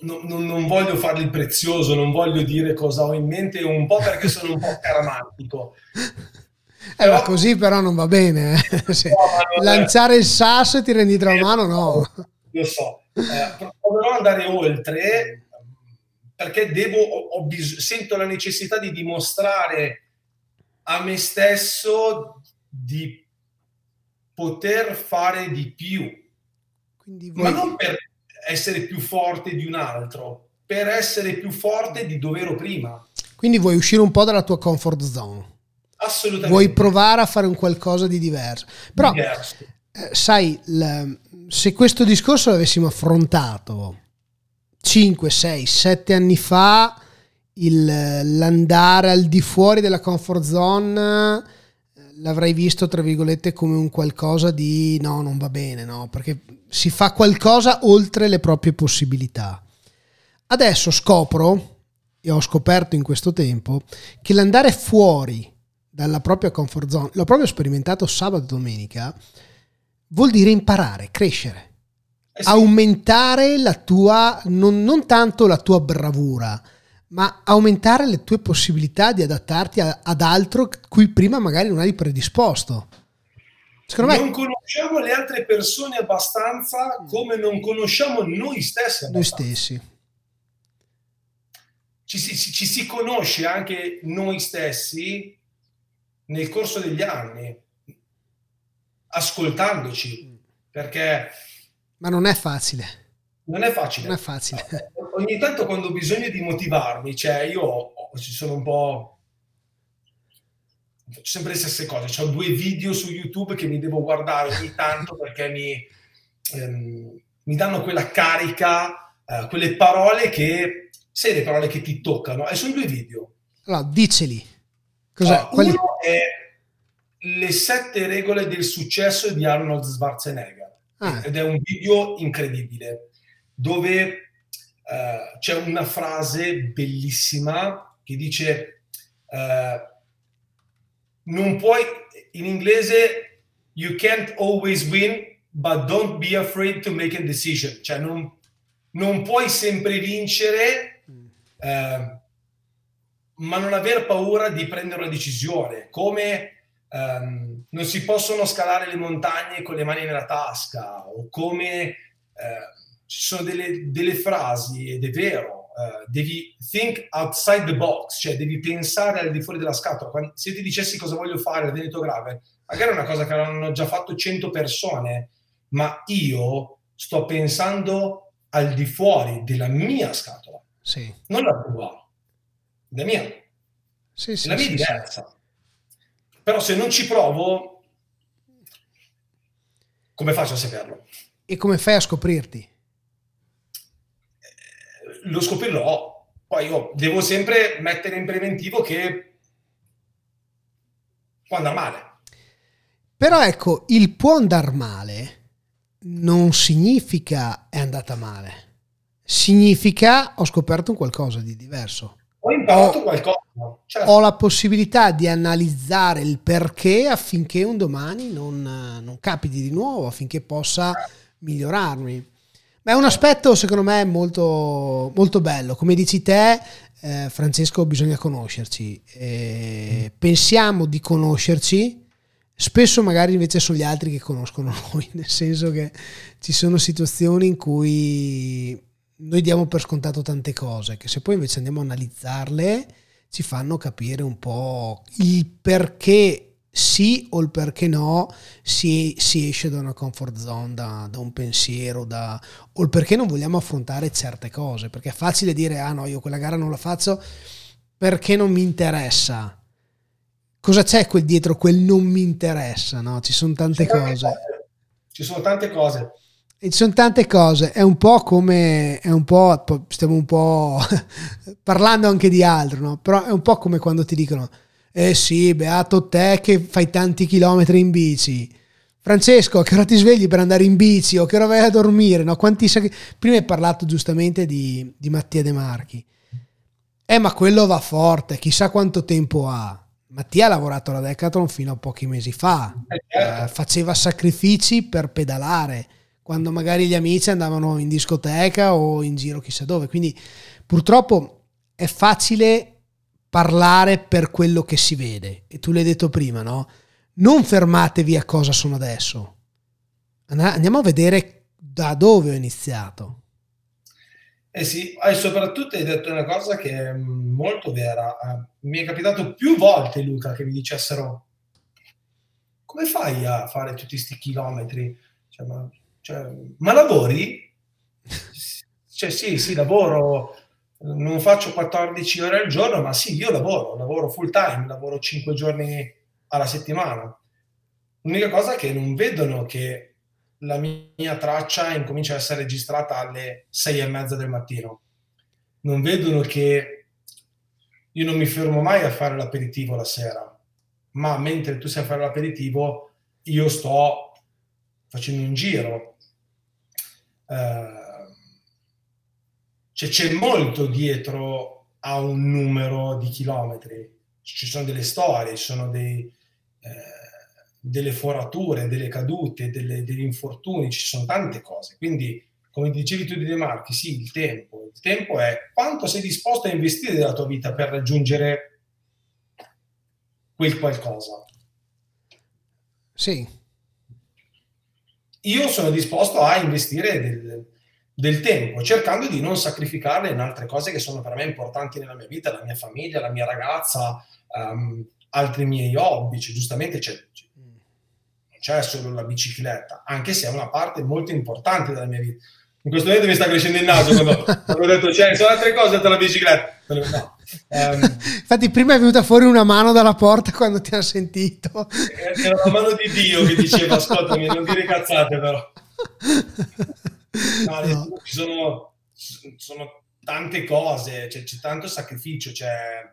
Non, non, non, voglio farli il prezioso, non voglio dire cosa ho in mente, un po' perché sono un po' (laughs) caramantico. Eh, però, ma così però non va bene. Eh. (laughs) Se, no, lanciare il sasso e ti rendi tra mano, no. Lo so, eh, proverò ad andare oltre perché devo, ho, ho bis- sento la necessità di dimostrare a me stesso di poter fare di più, Quindi ma non per essere più forte di un altro, per essere più forte di dove ero prima. Quindi vuoi uscire un po' dalla tua comfort zone. Assolutamente. Vuoi provare a fare un qualcosa di diverso. Però, diverso. Eh, sai, l- se questo discorso l'avessimo affrontato 5, 6, 7 anni fa il, l'andare al di fuori della comfort zone l'avrei visto tra virgolette come un qualcosa di no, non va bene, no, perché si fa qualcosa oltre le proprie possibilità. Adesso scopro, e ho scoperto in questo tempo, che l'andare fuori dalla propria comfort zone, l'ho proprio sperimentato sabato e domenica, vuol dire imparare, crescere, eh sì. aumentare la tua, non, non tanto la tua bravura, ma aumentare le tue possibilità di adattarti a, ad altro cui prima magari non eri predisposto. Secondo non me... conosciamo le altre persone abbastanza come non conosciamo noi stessi. Abbastanza. Noi stessi. Ci si, ci si conosce anche noi stessi nel corso degli anni, ascoltandoci, perché... Ma non è facile. Non è facile. Non è facile. (laughs) Ogni tanto quando ho bisogno di motivarmi, cioè io ci sono un po'... Faccio sempre le stesse cose. Ho due video su YouTube che mi devo guardare ogni tanto perché mi, ehm, mi danno quella carica, eh, quelle parole che... Sai le parole che ti toccano? E sono due video. Allora, diceli. Cos'è? Uh, uno è le sette regole del successo di Arnold Schwarzenegger. Ah. Ed è un video incredibile dove uh, c'è una frase bellissima che dice uh, non puoi in inglese you can't always win but don't be afraid to make a decision. Cioè non, non puoi sempre vincere uh, ma non aver paura di prendere una decisione come um, non si possono scalare le montagne con le mani nella tasca o come ci sono delle, delle frasi, ed è vero, eh, devi think outside the box, cioè devi pensare al di fuori della scatola. Quando, se io ti dicessi cosa voglio fare al Veneto Grave, magari è una cosa che hanno già fatto 100 persone, ma io sto pensando al di fuori della mia scatola, Sì. non la tua, la mia. Sì, sì, la mia è diversa. Però se non ci provo, come faccio a saperlo? E come fai a scoprirti? Lo scoprirò. Poi io devo sempre mettere in preventivo che può andare male. Però ecco, il può andare male non significa è andata male. Significa ho scoperto qualcosa di diverso. Ho imparato Ho- qualcosa. Certo. Ho la possibilità di analizzare il perché affinché un domani non, non capiti di nuovo, affinché possa migliorarmi. Ma è un aspetto secondo me molto, molto bello. Come dici te, eh, Francesco, bisogna conoscerci. Eh, pensiamo di conoscerci, spesso magari invece sono gli altri che conoscono (laughs) noi, nel senso che ci sono situazioni in cui noi diamo per scontato tante cose, che se poi invece andiamo a analizzarle ci fanno capire un po' il perché sì o il perché no si, si esce da una comfort zone, da, da un pensiero, da, o il perché non vogliamo affrontare certe cose, perché è facile dire ah no, io quella gara non la faccio perché non mi interessa. Cosa c'è quel dietro quel non mi interessa? No? Ci sono tante Ci sono cose. Ci sono tante cose. E ci sono tante cose, è un po' come, è un po- stiamo un po' (laughs) parlando anche di altro, no? Però è un po' come quando ti dicono, eh sì, beato te che fai tanti chilometri in bici. Francesco, a che ora ti svegli per andare in bici o che ora vai a dormire? No? Quanti sacri- Prima hai parlato giustamente di, di Mattia De Marchi. Eh, ma quello va forte, chissà quanto tempo ha. Mattia ha lavorato alla Decathlon fino a pochi mesi fa, Eh, certo. Eh, faceva sacrifici per pedalare quando magari gli amici andavano in discoteca o in giro chissà dove. Quindi purtroppo è facile parlare per quello che si vede. E tu l'hai detto prima, no? Non fermatevi a cosa sono adesso. And- Andiamo a vedere da dove ho iniziato. Eh sì, e soprattutto hai detto una cosa che è molto vera. Eh, Mi è capitato più volte, Luca, che mi dicessero come fai a fare tutti questi chilometri? Cioè, ma, cioè, ma lavori? (laughs) Cioè sì, sì, lavoro, non faccio 14 ore al giorno, ma sì, io lavoro, lavoro full time, lavoro 5 giorni alla settimana. L'unica cosa è che non vedono che la mia traccia incomincia a essere registrata alle sei e mezza del mattino. Non vedono che io non mi fermo mai a fare l'aperitivo la sera, ma mentre tu sei a fare l'aperitivo, io sto facendo un giro. Eh, cioè, c'è molto dietro a un numero di chilometri. Ci sono delle storie, ci sono dei, eh, delle forature, delle cadute, delle, degli infortuni, ci sono tante cose. Quindi, come dicevi tu di De Marchi, sì, il tempo. Il tempo è quanto sei disposto a investire della tua vita per raggiungere quel qualcosa. Sì, Io sono disposto a investire del, del tempo, cercando di non sacrificarle in altre cose che sono per me importanti nella mia vita, la mia famiglia, la mia ragazza, ehm, altri miei hobby. Cioè, giustamente c'è, c'è- non c'è solo la bicicletta, anche se è una parte molto importante della mia vita. In questo momento mi sta crescendo il naso quando, (laughs) quando ho detto c'è, sono altre cose alla bicicletta. No. Ehm, infatti prima è venuta fuori una mano dalla porta quando ti ha sentito. era la mano di Dio che diceva ascoltami, non dire cazzate però. (laughs) No, No. ci sono, sono tante cose, c'è, c'è tanto sacrificio, c'è,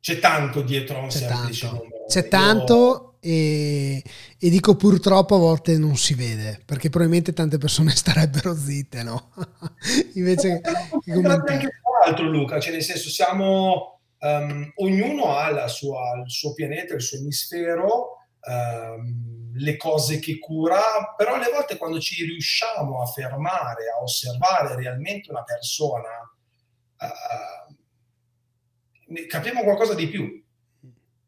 c'è tanto dietro a un C'è semplice tanto, numero. c'è Io- tanto e, e dico purtroppo a volte non si vede perché probabilmente tante persone (laughs) starebbero zitte, no? (laughs) Invece anche altro Luca, cioè nel senso siamo, ehm, ognuno ha la sua- il suo pianeta, il suo emisfero, ehm, le cose che cura, però alle volte quando ci riusciamo a fermare, a osservare realmente una persona, eh, capiamo qualcosa di più.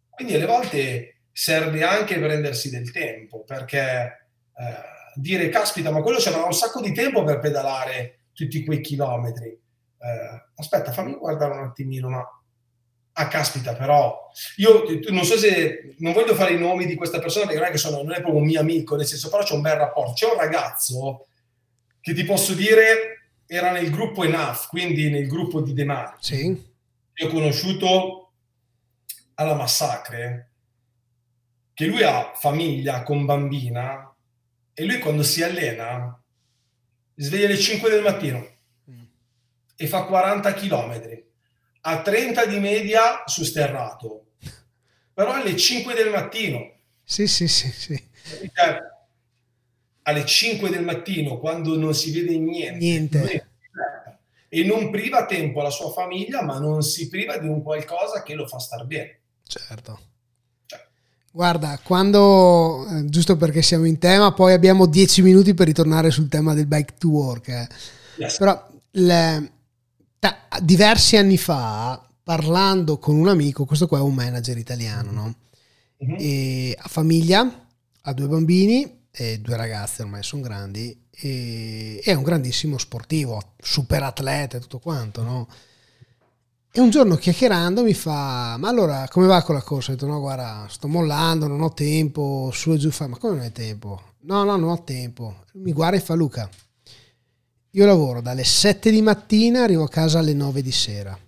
Quindi alle volte serve anche prendersi del tempo, perché eh, dire, caspita, ma quello c'era un sacco di tempo per pedalare tutti quei chilometri. Eh, aspetta, fammi guardare un attimino, ma Ah, caspita, però io non so se non voglio fare i nomi di questa persona perché non è che sono, non è proprio un mio amico, nel senso, però c'è un bel rapporto. C'è un ragazzo che ti posso dire era nel gruppo Enough, quindi nel gruppo di De Marchi. Sì. Io ho conosciuto alla Massacre che lui ha famiglia con bambina e lui quando si allena sveglia alle 5 del mattino e fa 40 chilometri a 30 di media su sterrato, però alle 5 del mattino. Sì, sì, sì, sì. Cioè, alle 5 del mattino, quando non si vede niente, niente. e non priva tempo alla sua famiglia, ma non si priva di un qualcosa che lo fa star bene. Certo. Cioè. Guarda, quando, eh, giusto perché siamo in tema, poi abbiamo 10 minuti per ritornare sul tema del bike to work. Eh. Yes. Però le, diversi anni fa, parlando con un amico, questo qua è un manager italiano, no? Uh-huh. E ha famiglia, ha due bambini e due ragazze ormai sono grandi e è un grandissimo sportivo, super atleta e tutto quanto, no? E un giorno chiacchierando mi fa, ma allora come va con la corsa? Ho detto no guarda, sto mollando, non ho tempo, su e giù fa, ma come non hai tempo? No, no, non ho tempo. Mi guarda e fa Luca, io lavoro dalle 7 di mattina, arrivo a casa alle 9 di sera.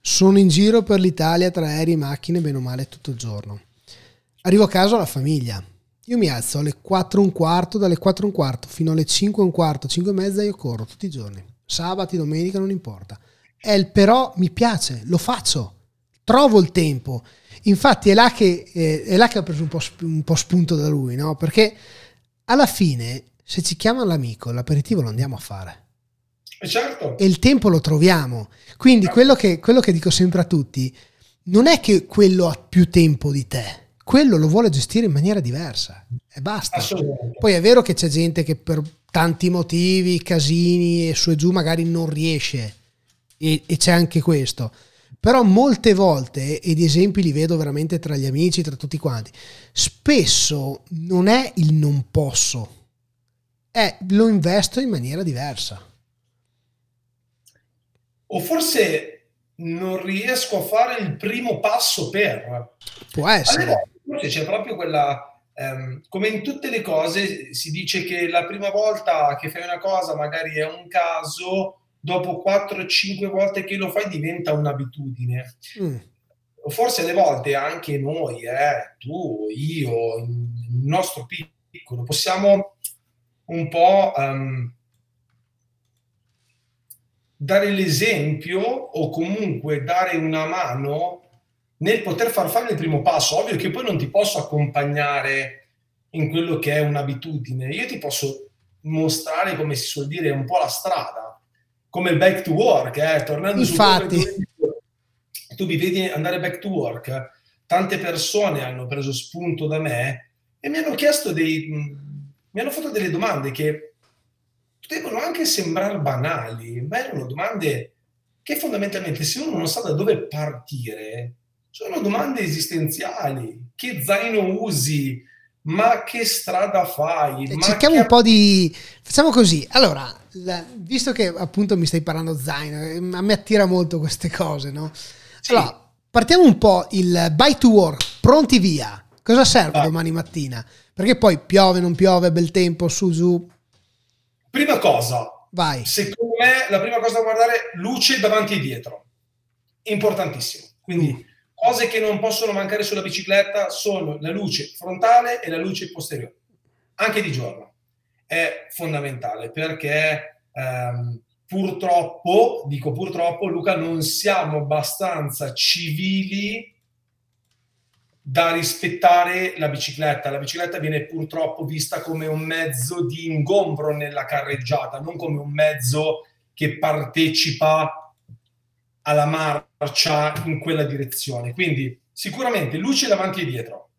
Sono in giro per l'Italia tra aerei e macchine, bene o male, tutto il giorno. Arrivo a casa alla famiglia. Io mi alzo alle 4 e un quarto, dalle 4 e un quarto fino alle 5 e un quarto, 5 e mezza io corro tutti i giorni. Sabati, domenica, non importa. È il però mi piace, lo faccio, trovo il tempo. Infatti è là che, eh, è là che ho preso un po', un po' spunto da lui, no? Perché alla fine se ci chiama l'amico, l'aperitivo lo andiamo a fare. E, certo. e il tempo lo troviamo. Quindi certo. quello, che, quello che dico sempre a tutti, non è che quello ha più tempo di te, quello lo vuole gestire in maniera diversa e basta. Poi è vero che c'è gente che per tanti motivi, casini e su e giù magari non riesce e, e c'è anche questo. Però molte volte, ed esempi li vedo veramente tra gli amici, tra tutti quanti, spesso non è il non posso, eh, lo investo in maniera diversa. O forse non riesco a fare il primo passo per. Può essere. Allora, forse c'è proprio quella... Um, come in tutte le cose si dice che la prima volta che fai una cosa magari è un caso, dopo 4-5 volte che lo fai diventa un'abitudine. Mm. Forse alle volte anche noi, eh, tu, io, il nostro piccolo, possiamo un po' um, dare l'esempio o comunque dare una mano nel poter far fare il primo passo. Ovvio che poi non ti posso accompagnare in quello che è un'abitudine, io ti posso mostrare, come si suol dire, un po' la strada, come il back to work, eh? tornando Infatti. su tu mi vedi andare back to work, tante persone hanno preso spunto da me e mi hanno chiesto dei, mi hanno fatto delle domande che potevano anche sembrare banali, ma erano domande che fondamentalmente se uno non sa da dove partire, sono domande esistenziali. Che zaino usi? Ma che strada fai? Eh, cerchiamo che... un po' di... Facciamo così. Allora, la... visto che appunto mi stai parlando zaino, eh, a me attira molto queste cose, no? Sì. Allora, partiamo un po' il buy to work, pronti via. Cosa serve ah. domani mattina? Perché poi piove, non piove, bel tempo, su, giù. Prima cosa, Vai. secondo me la prima cosa da guardare, luce davanti e dietro. Importantissimo. Quindi mm. cose che non possono mancare sulla bicicletta sono la luce frontale e la luce posteriore, anche di giorno. È fondamentale perché ehm, purtroppo, dico purtroppo, Luca, non siamo abbastanza civili da rispettare la bicicletta. La bicicletta viene purtroppo vista come un mezzo di ingombro nella carreggiata, non come un mezzo che partecipa alla marcia in quella direzione. Quindi sicuramente luce davanti e dietro.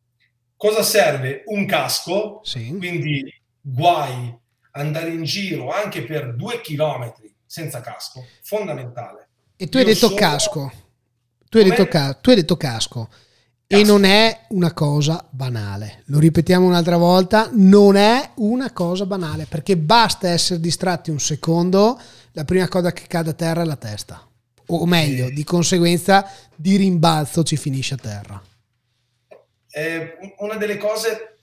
Cosa serve? Un casco, sì. quindi guai andare in giro anche per due chilometri senza casco, fondamentale. E tu hai detto sono... casco. Tu hai detto, ca- tu hai detto casco E non è una cosa banale. Lo ripetiamo un'altra volta, non è una cosa banale, perché basta essere distratti un secondo, la prima cosa che cade a terra è la testa. O meglio, di conseguenza, di rimbalzo ci finisce a terra. Eh, una delle cose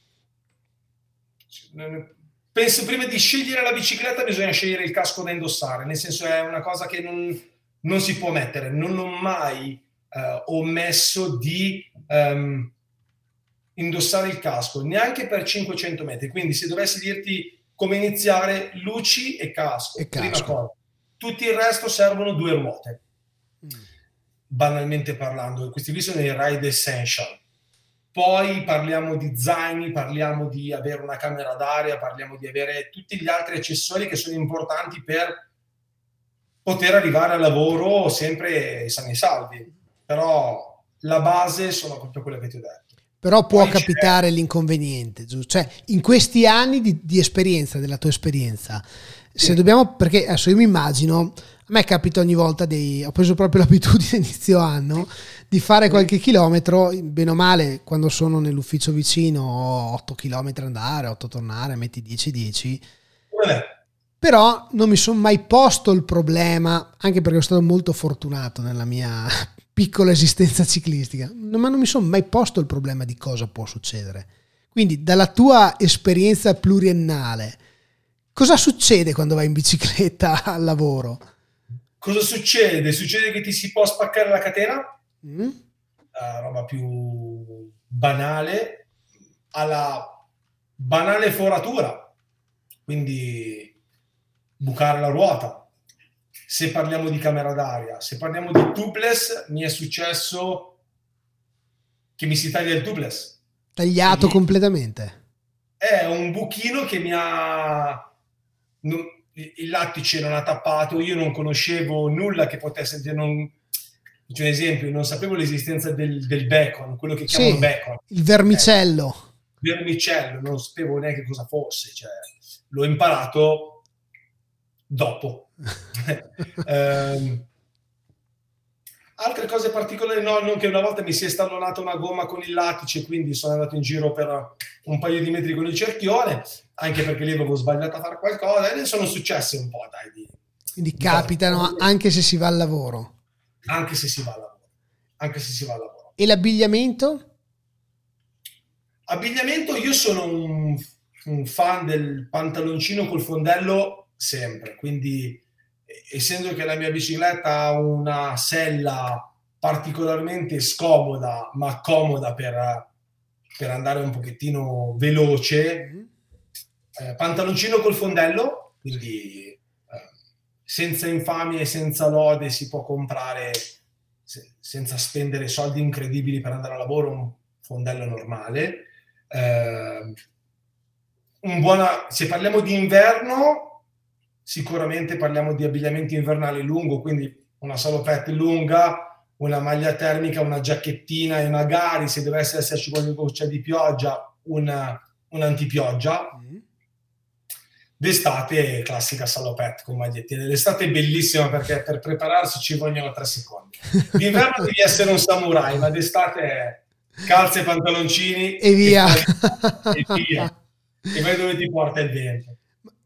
penso prima di scegliere la bicicletta bisogna scegliere il casco da indossare, nel senso è una cosa che non, non si può mettere. Non ho mai eh, omesso di um, indossare il casco, neanche per 500 metri. Quindi se dovessi dirti come iniziare, luci e casco. E casco. Prima cosa. Tutto il resto servono due ruote. Mm. Banalmente parlando, questi qui sono i ride essential. Poi parliamo di zaini, parliamo di avere una camera d'aria, parliamo di avere tutti gli altri accessori che sono importanti per poter arrivare al lavoro sempre sani e salvi. Però la base sono proprio quelle che ti ho detto. Però può Poi capitare c'è... l'inconveniente, giusto? Cioè, in questi anni di, di esperienza, della tua esperienza, sì. se dobbiamo, perché adesso io mi immagino, a me capita ogni volta dei, ho preso proprio (laughs) l'abitudine inizio anno di fare qualche chilometro, bene o male, quando sono nell'ufficio vicino ho 8 km andare, 8 tornare, metti 10-10. Però non mi sono mai posto il problema, anche perché sono stato molto fortunato nella mia piccola esistenza ciclistica, ma non mi sono mai posto il problema di cosa può succedere. Quindi, dalla tua esperienza pluriennale, cosa succede quando vai in bicicletta (laughs) al lavoro? Cosa succede? Succede che ti si può spaccare la catena, mm. la roba più banale, alla banale foratura, quindi bucare la ruota, se parliamo di camera d'aria. Se parliamo di tubeless, mi è successo che mi si taglia il tubeless. Tagliato Quindi completamente? È un buchino che mi ha... Non, il lattice non ha tappato, io non conoscevo nulla che potesse... Non, faccio un esempio, non sapevo l'esistenza del, del bacon, quello che chiamano sì, bacon. Il vermicello. Eh, vermicello, non sapevo neanche cosa fosse, cioè, l'ho imparato dopo (laughs) eh, altre cose particolari, no, non che una volta mi si è stallonata una gomma con il lattice, quindi sono andato in giro per un paio di metri con il cerchione, anche perché lì avevo sbagliato a fare qualcosa, e ne sono successe un po', dai. Di, quindi di capitano anche se si va al lavoro. Anche se si va al lavoro. Anche se si va al lavoro. E l'abbigliamento? Abbigliamento, io sono un, un fan del pantaloncino col fondello sempre, quindi essendo che la mia bicicletta ha una sella particolarmente scomoda ma comoda per, per andare un pochettino veloce, mm-hmm. eh, pantaloncino col fondello, quindi eh, senza infamia e senza lode si può comprare se, senza spendere soldi incredibili per andare a lavoro un fondello normale. Eh, un buona, se parliamo di inverno, sicuramente parliamo di abbigliamento invernale lungo, quindi una salopette lunga, una maglia termica, una giacchettina e magari se dovesse esserci qualche goccia di pioggia, una, un'antipioggia. Mm. D'estate classica salopette con magliettina. L'estate è bellissima perché per prepararsi ci vogliono tre secondi. (laughs) D'inverno devi essere un samurai, ma d'estate è calze e pantaloncini e via. E, via. e vai dove ti porta il vento.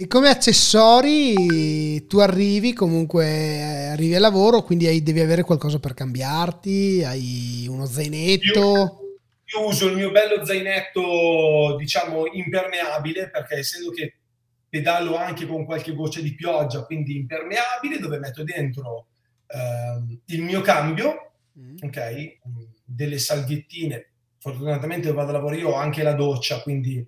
E come accessori tu arrivi comunque, eh, arrivi al lavoro, quindi hai, devi avere qualcosa per cambiarti, hai uno zainetto. Io, io, uso il mio bello zainetto, diciamo, impermeabile, perché essendo che pedalo anche con qualche goccia di pioggia, quindi impermeabile, dove metto dentro eh, il mio cambio, mm. ok? Delle salviettine. Fortunatamente vado a lavoro io ho anche la doccia, quindi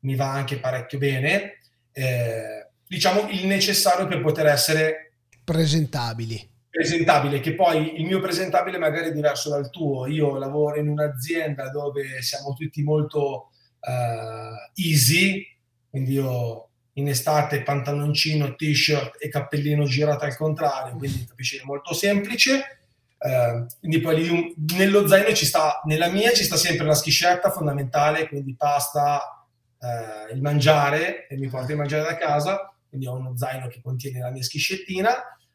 mi va anche parecchio bene eh, diciamo, il necessario per poter essere presentabili. Presentabile, che poi il mio presentabile magari è diverso dal tuo. Io lavoro in un'azienda dove siamo tutti molto uh, easy, quindi io in estate pantaloncino, t-shirt e cappellino girato al contrario, quindi capisci è molto semplice. Uh, quindi poi lì, nello zaino ci sta, nella mia ci sta sempre la schiscetta fondamentale, quindi pasta, eh, il mangiare e mi porto il mangiare da casa, quindi ho uno zaino che contiene la mia schiscettina,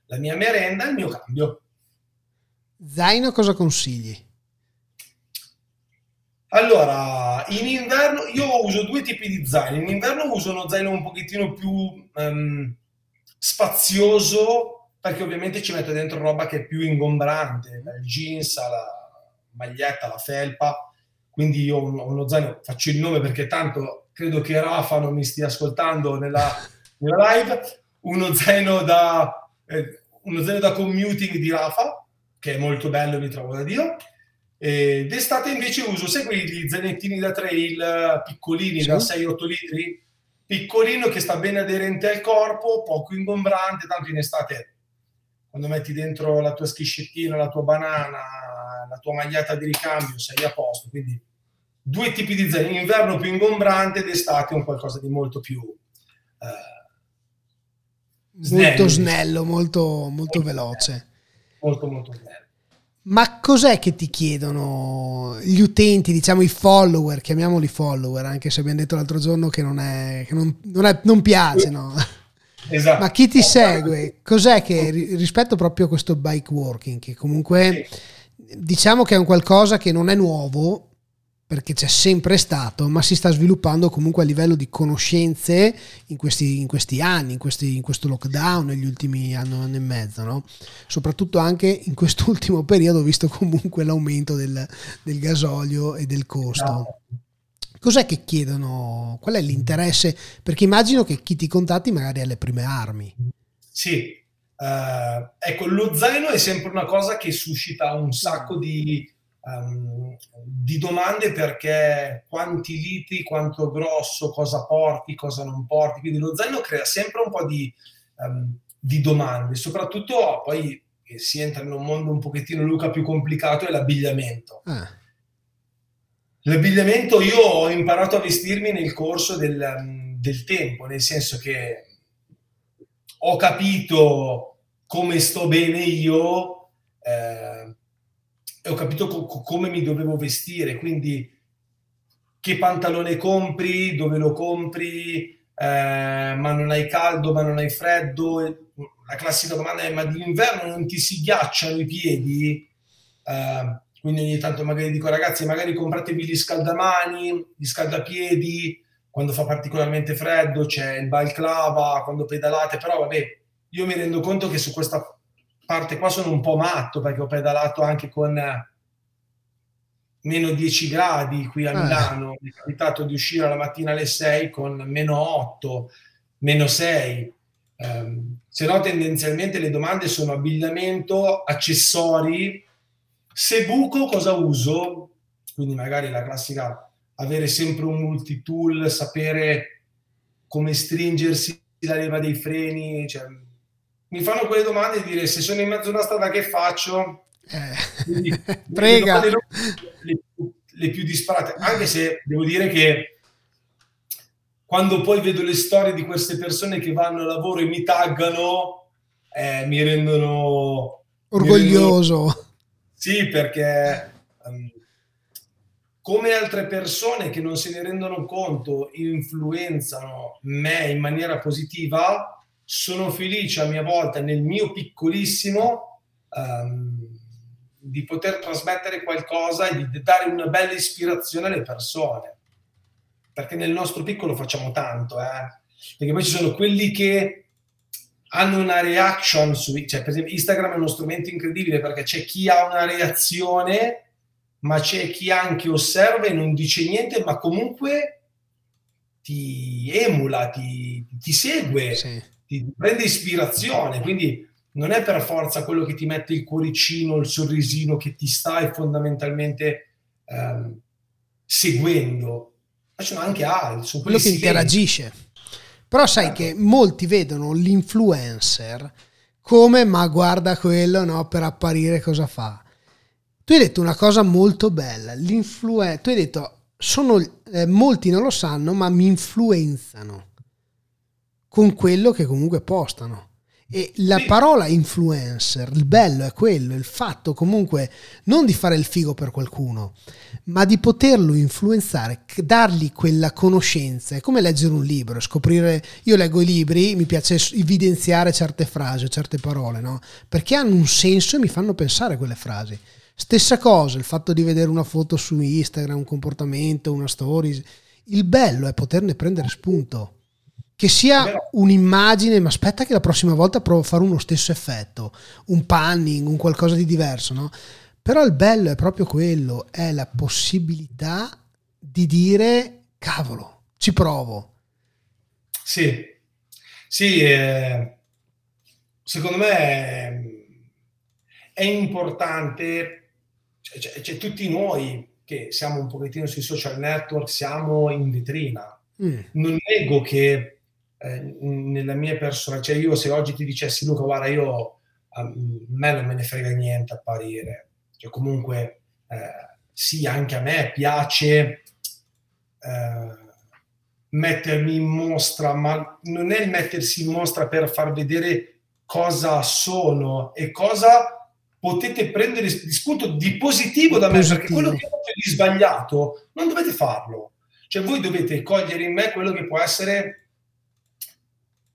la mia merenda e il mio cambio. Zaino cosa consigli? Allora, in inverno io uso due tipi di zaino. In inverno uso uno zaino un pochettino più ehm, spazioso perché ovviamente ci metto dentro roba che è più ingombrante, dal jeans alla maglietta, alla felpa. Quindi io ho uno zaino, faccio il nome perché tanto credo che Rafa non mi stia ascoltando nella, (laughs) nella live, uno zaino da, eh, uno zaino da commuting di Rafa, che è molto bello, mi trovo da Dio e d'estate invece uso, sai quegli zainettini da trail piccolini sì. da 6-8 litri? Piccolino che sta bene aderente al corpo, poco ingombrante, tanto in estate quando metti dentro la tua schiscettina, la tua banana, la tua magliata di ricambio, sei a posto. Quindi due tipi di zaino, in inverno più ingombrante, d'estate un qualcosa di molto più... Eh, snello, molto snello, molto, molto, molto veloce. Molto molto snello. Ma cos'è che ti chiedono gli utenti, diciamo i follower, chiamiamoli follower, anche se abbiamo detto l'altro giorno che non, è, che non, non, è, non piace, no? Esatto. Ma chi ti segue? Cos'è che rispetto proprio a questo bike working, che comunque diciamo che è un qualcosa che non è nuovo, perché c'è sempre stato, ma si sta sviluppando comunque a livello di conoscenze in questi, in questi anni, in, questi, in, questo lockdown, negli ultimi anno, anno e mezzo, no? soprattutto anche in quest'ultimo (laughs) periodo, visto comunque l'aumento del, del gasolio e del costo. Cos'è che chiedono? Qual è l'interesse? Perché immagino che chi ti contatti magari ha le prime armi. Sì, uh, ecco, lo zaino è sempre una cosa che suscita un sacco di um, di domande perché quanti litri, quanto grosso, cosa porti, cosa non porti. Quindi lo zaino crea sempre un po' di, um, di domande, soprattutto poi si entra in un mondo un pochettino, Luca, più complicato, è l'abbigliamento. Ah. L'abbigliamento io ho imparato a vestirmi nel corso del, del tempo, nel senso che ho capito come sto bene io, eh, ho capito co- come mi dovevo vestire, quindi che pantalone compri, dove lo compri, eh, ma non hai caldo, ma non hai freddo. La classica domanda è: ma d'inverno non ti si ghiacciano i piedi? Eh, quindi ogni tanto magari dico ragazzi, magari compratevi gli scaldamani, gli scaldapiedi, quando fa particolarmente freddo c'è il balclava, quando pedalate, però vabbè, io mi rendo conto che su questa parte qua sono un po' matto perché ho pedalato anche con meno 10 gradi qui a ah. Milano, mi è capitato di uscire la mattina alle 6 con meno 8, meno 6. Um, se no tendenzialmente le domande sono abbigliamento, accessori, se buco cosa uso, quindi magari la classica avere sempre un multitool, sapere come stringersi la leva dei freni, cioè, mi fanno quelle domande e dire se sono in mezzo a una strada che faccio? Eh, Quindi, (laughs) prega. Le, le, le, più disparate, anche se devo dire che quando poi vedo le storie di queste persone che vanno a lavoro e mi taggano, eh, mi rendono... Orgoglioso. Mi rendono, sì, perché... Um, come altre persone che non se ne rendono conto influenzano me in maniera positiva, sono felice a mia volta nel mio piccolissimo um, di poter trasmettere qualcosa e di dare una bella ispirazione alle persone. Perché nel nostro piccolo facciamo tanto, eh? Perché poi ci sono quelli che hanno una reaction su, cioè per esempio Instagram è uno strumento incredibile perché c'è chi ha una reazione, ma c'è chi anche osserva e non dice niente, ma comunque ti emula, ti, ti segue. Sì ti prende ispirazione, quindi non è per forza quello che ti mette il cuoricino, il sorrisino che ti stai fondamentalmente ehm, seguendo, ma sono anche altri. Quello che interagisce. Però sai che molti vedono l'influencer come ma guarda quello no, per apparire cosa fa. Tu hai detto una cosa molto bella, l'influencer, tu hai detto sono, eh, molti non lo sanno ma mi influenzano con quello che comunque postano. E la sì. parola influencer, il bello è quello, il fatto comunque non di fare il figo per qualcuno, ma di poterlo influenzare, dargli quella conoscenza. È come leggere un libro, scoprire. Io leggo i libri, mi piace evidenziare certe frasi o certe parole, no? Perché hanno un senso e mi fanno pensare quelle frasi. Stessa cosa, il fatto di vedere una foto su Instagram, un comportamento, una story. Il bello è poterne prendere spunto. Che sia un'immagine, ma aspetta che la prossima volta provo a fare uno stesso effetto, un panning, un qualcosa di diverso, no? Però il bello è proprio quello, è la possibilità di dire, cavolo, ci provo. Sì, sì, eh, secondo me è, è importante, cioè, cioè, cioè, tutti noi che siamo un pochettino sui social network, siamo in vetrina. Mm. Non nego che eh, nella mia persona, cioè io se oggi ti dicessi Luca, guarda, io a me non me ne frega niente apparire, cioè comunque eh, sì, anche a me piace eh, mettermi in mostra, ma non è il mettersi in mostra per far vedere cosa sono e cosa potete prendere di spunto di positivo da me, positivo. perché quello che fate di sbagliato non dovete farlo. Cioè voi dovete cogliere in me quello che può essere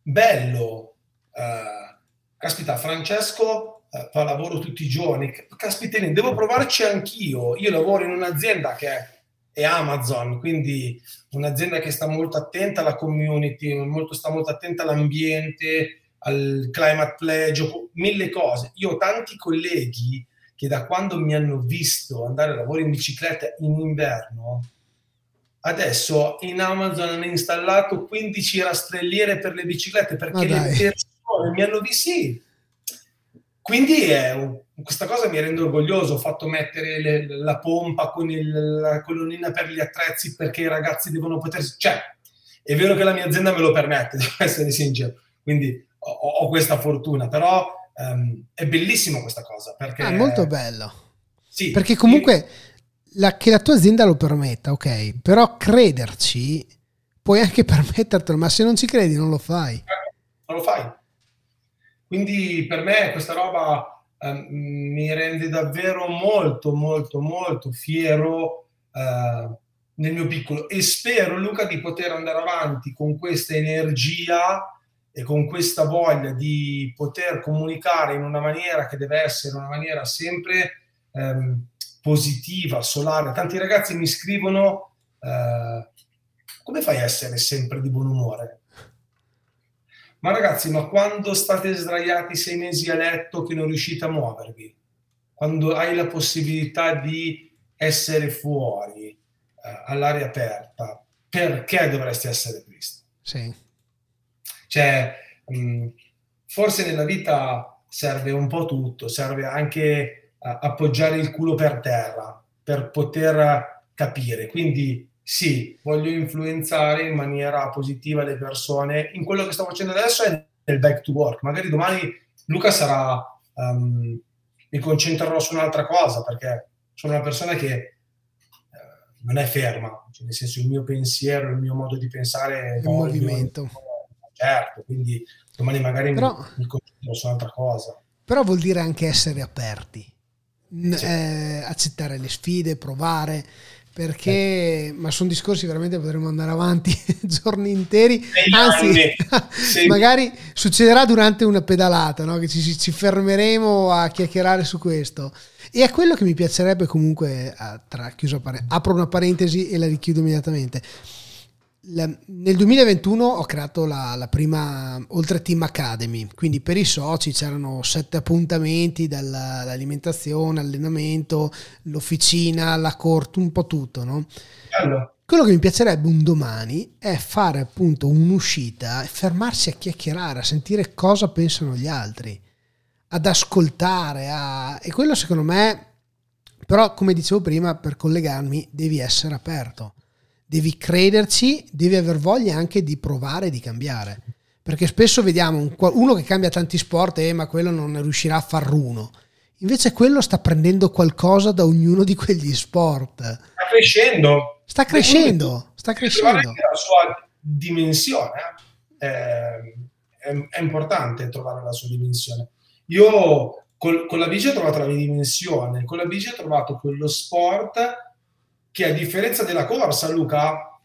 bello, uh, caspita, Francesco uh, fa lavoro tutti i giorni, caspita, devo provarci anch'io. Io lavoro in un'azienda che è, è Amazon, quindi un'azienda che sta molto attenta alla community, molto, sta molto attenta all'ambiente, al climate pledge, mille cose. Io ho tanti colleghi che da quando mi hanno visto andare a lavoro in bicicletta in inverno adesso in Amazon hanno installato 15 rastrelliere per le biciclette perché le persone mi hanno visto sì. Quindi è, questa cosa mi rende orgoglioso. Ho fatto mettere le, la pompa con il, la colonnina per gli attrezzi perché i ragazzi devono potersi. Cioè, è vero che la mia azienda me lo permette, (laughs) devo essere sincero. Quindi ho, ho questa fortuna, però um, è bellissimo questa cosa. Perché, ah, è molto bello. Sì, perché comunque. Io, la, che la tua azienda lo permetta, ok, però crederci puoi anche (laughs) permettertelo, ma se non ci credi non lo fai. Non lo fai. Quindi per me questa roba eh, mi rende davvero molto, molto, molto fiero eh, nel mio piccolo e spero Luca di poter andare avanti con questa energia e con questa voglia di poter comunicare in una maniera che deve essere una maniera sempre ehm, positiva, solare. Tanti ragazzi mi scrivono, eh, come fai a essere sempre di buon umore? Ma ragazzi, ma quando state sdraiati sei mesi a letto che non riuscite a muovervi, quando hai la possibilità di essere fuori eh, all'aria aperta, perché dovresti essere tristi? Sì. Cioè, mh, forse nella vita serve un po' tutto, serve anche appoggiare il culo per terra per poter capire. Quindi sì, voglio influenzare in maniera positiva le persone in quello che sto facendo adesso è nel back to work. Magari domani Luca sarà, um, mi concentrerò su un'altra cosa perché sono una persona che uh, non è ferma, cioè nel senso il mio pensiero, il mio modo di pensare è in movimento. Certo, quindi domani magari Però... mi, mi concentro su un'altra cosa. Però vuol dire anche essere aperti sì. eh, accettare le sfide, provare, perché eh. ma sono discorsi veramente potremmo andare avanti (laughs) giorni interi anzi (laughs) sì. magari succederà durante una pedalata no? che ci, ci, fermeremo a chiacchierare su questo e è quello che mi piacerebbe comunque tra chiuso apro una parentesi e la richiudo immediatamente nel 2021 ho creato la, la, prima Oltre Team Academy, quindi per i soci c'erano sette appuntamenti dall'alimentazione, allenamento, l'officina, la corte, un po' tutto, no? Bello. Quello che mi piacerebbe un domani è fare appunto un'uscita e fermarsi a chiacchierare, a sentire cosa pensano gli altri, ad ascoltare, a... e quello secondo me, però come dicevo prima, per collegarmi devi essere aperto devi crederci, devi aver voglia anche di provare di cambiare. Perché spesso vediamo uno che cambia tanti sport e eh, ma quello non riuscirà a far uno. Invece quello sta prendendo qualcosa da ognuno di quegli sport. Sta crescendo. Sta crescendo, sta crescendo. La sua dimensione eh. è, è, è, importante trovare la sua dimensione. Io col, con la bici ho trovato la mia dimensione, con la bici ho trovato quello sport che a differenza della corsa, Luca,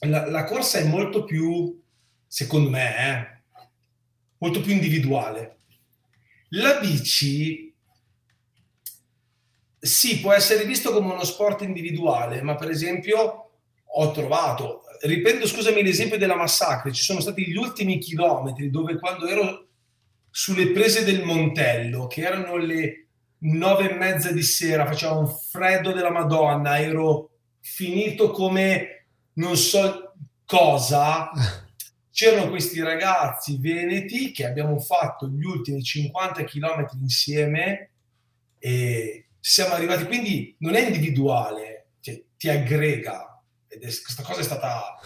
la, la corsa è molto più, secondo me, eh, molto più individuale. La bici sì, può essere visto come uno sport individuale, ma per esempio ho trovato, riprendo scusami l'esempio della massacre, ci sono stati gli ultimi chilometri dove quando ero sulle prese del Montello, che erano le nove e mezza di sera, faceva un freddo della Madonna, ero finito come non so cosa, (laughs) c'erano questi ragazzi veneti che abbiamo fatto gli ultimi 50 km insieme e siamo arrivati, quindi non è individuale, cioè, ti aggrega ed è, questa cosa è stata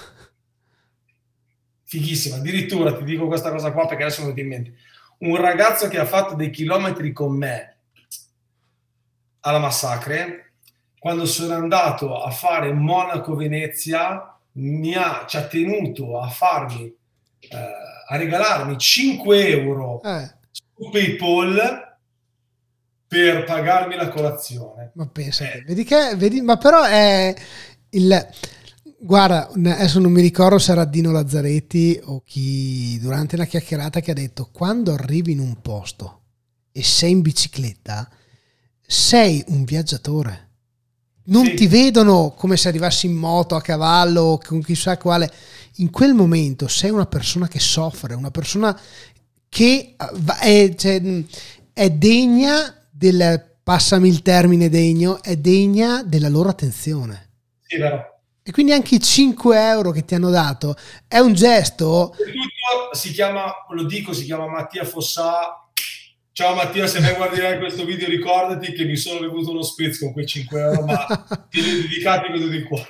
fighissima. Addirittura ti dico questa cosa qua perché adesso non ti in mente. Un ragazzo che ha fatto dei chilometri con me alla massacre, quando sono andato a fare Monaco-Venezia, mi ha, ci ha tenuto a farmi, eh, a regalarmi 5 euro Eh, su PayPal per pagarmi la colazione. ma pensa, Eh. vedi che, vedi, ma però è il... Guarda, adesso non mi ricordo se era Dino Lazzaretti o chi durante una chiacchierata che ha detto quando arrivi in un posto e sei in bicicletta, sei un viaggiatore. Non Sì. ti vedono come se arrivassi in moto, a cavallo, o con chissà quale. In quel momento sei una persona che soffre, una persona che è, cioè, è degna del, passami il termine degno, è degna della loro attenzione. Sì, vero. E quindi anche i 5 euro che ti hanno dato è un gesto si chiama, lo dico, si chiama Mattia Fossà. Ciao Mattia, se mai guarderai questo video ricordati che mi sono bevuto uno spritz con quei 5 euro, ma (laughs) ti dedicati vedo di qua.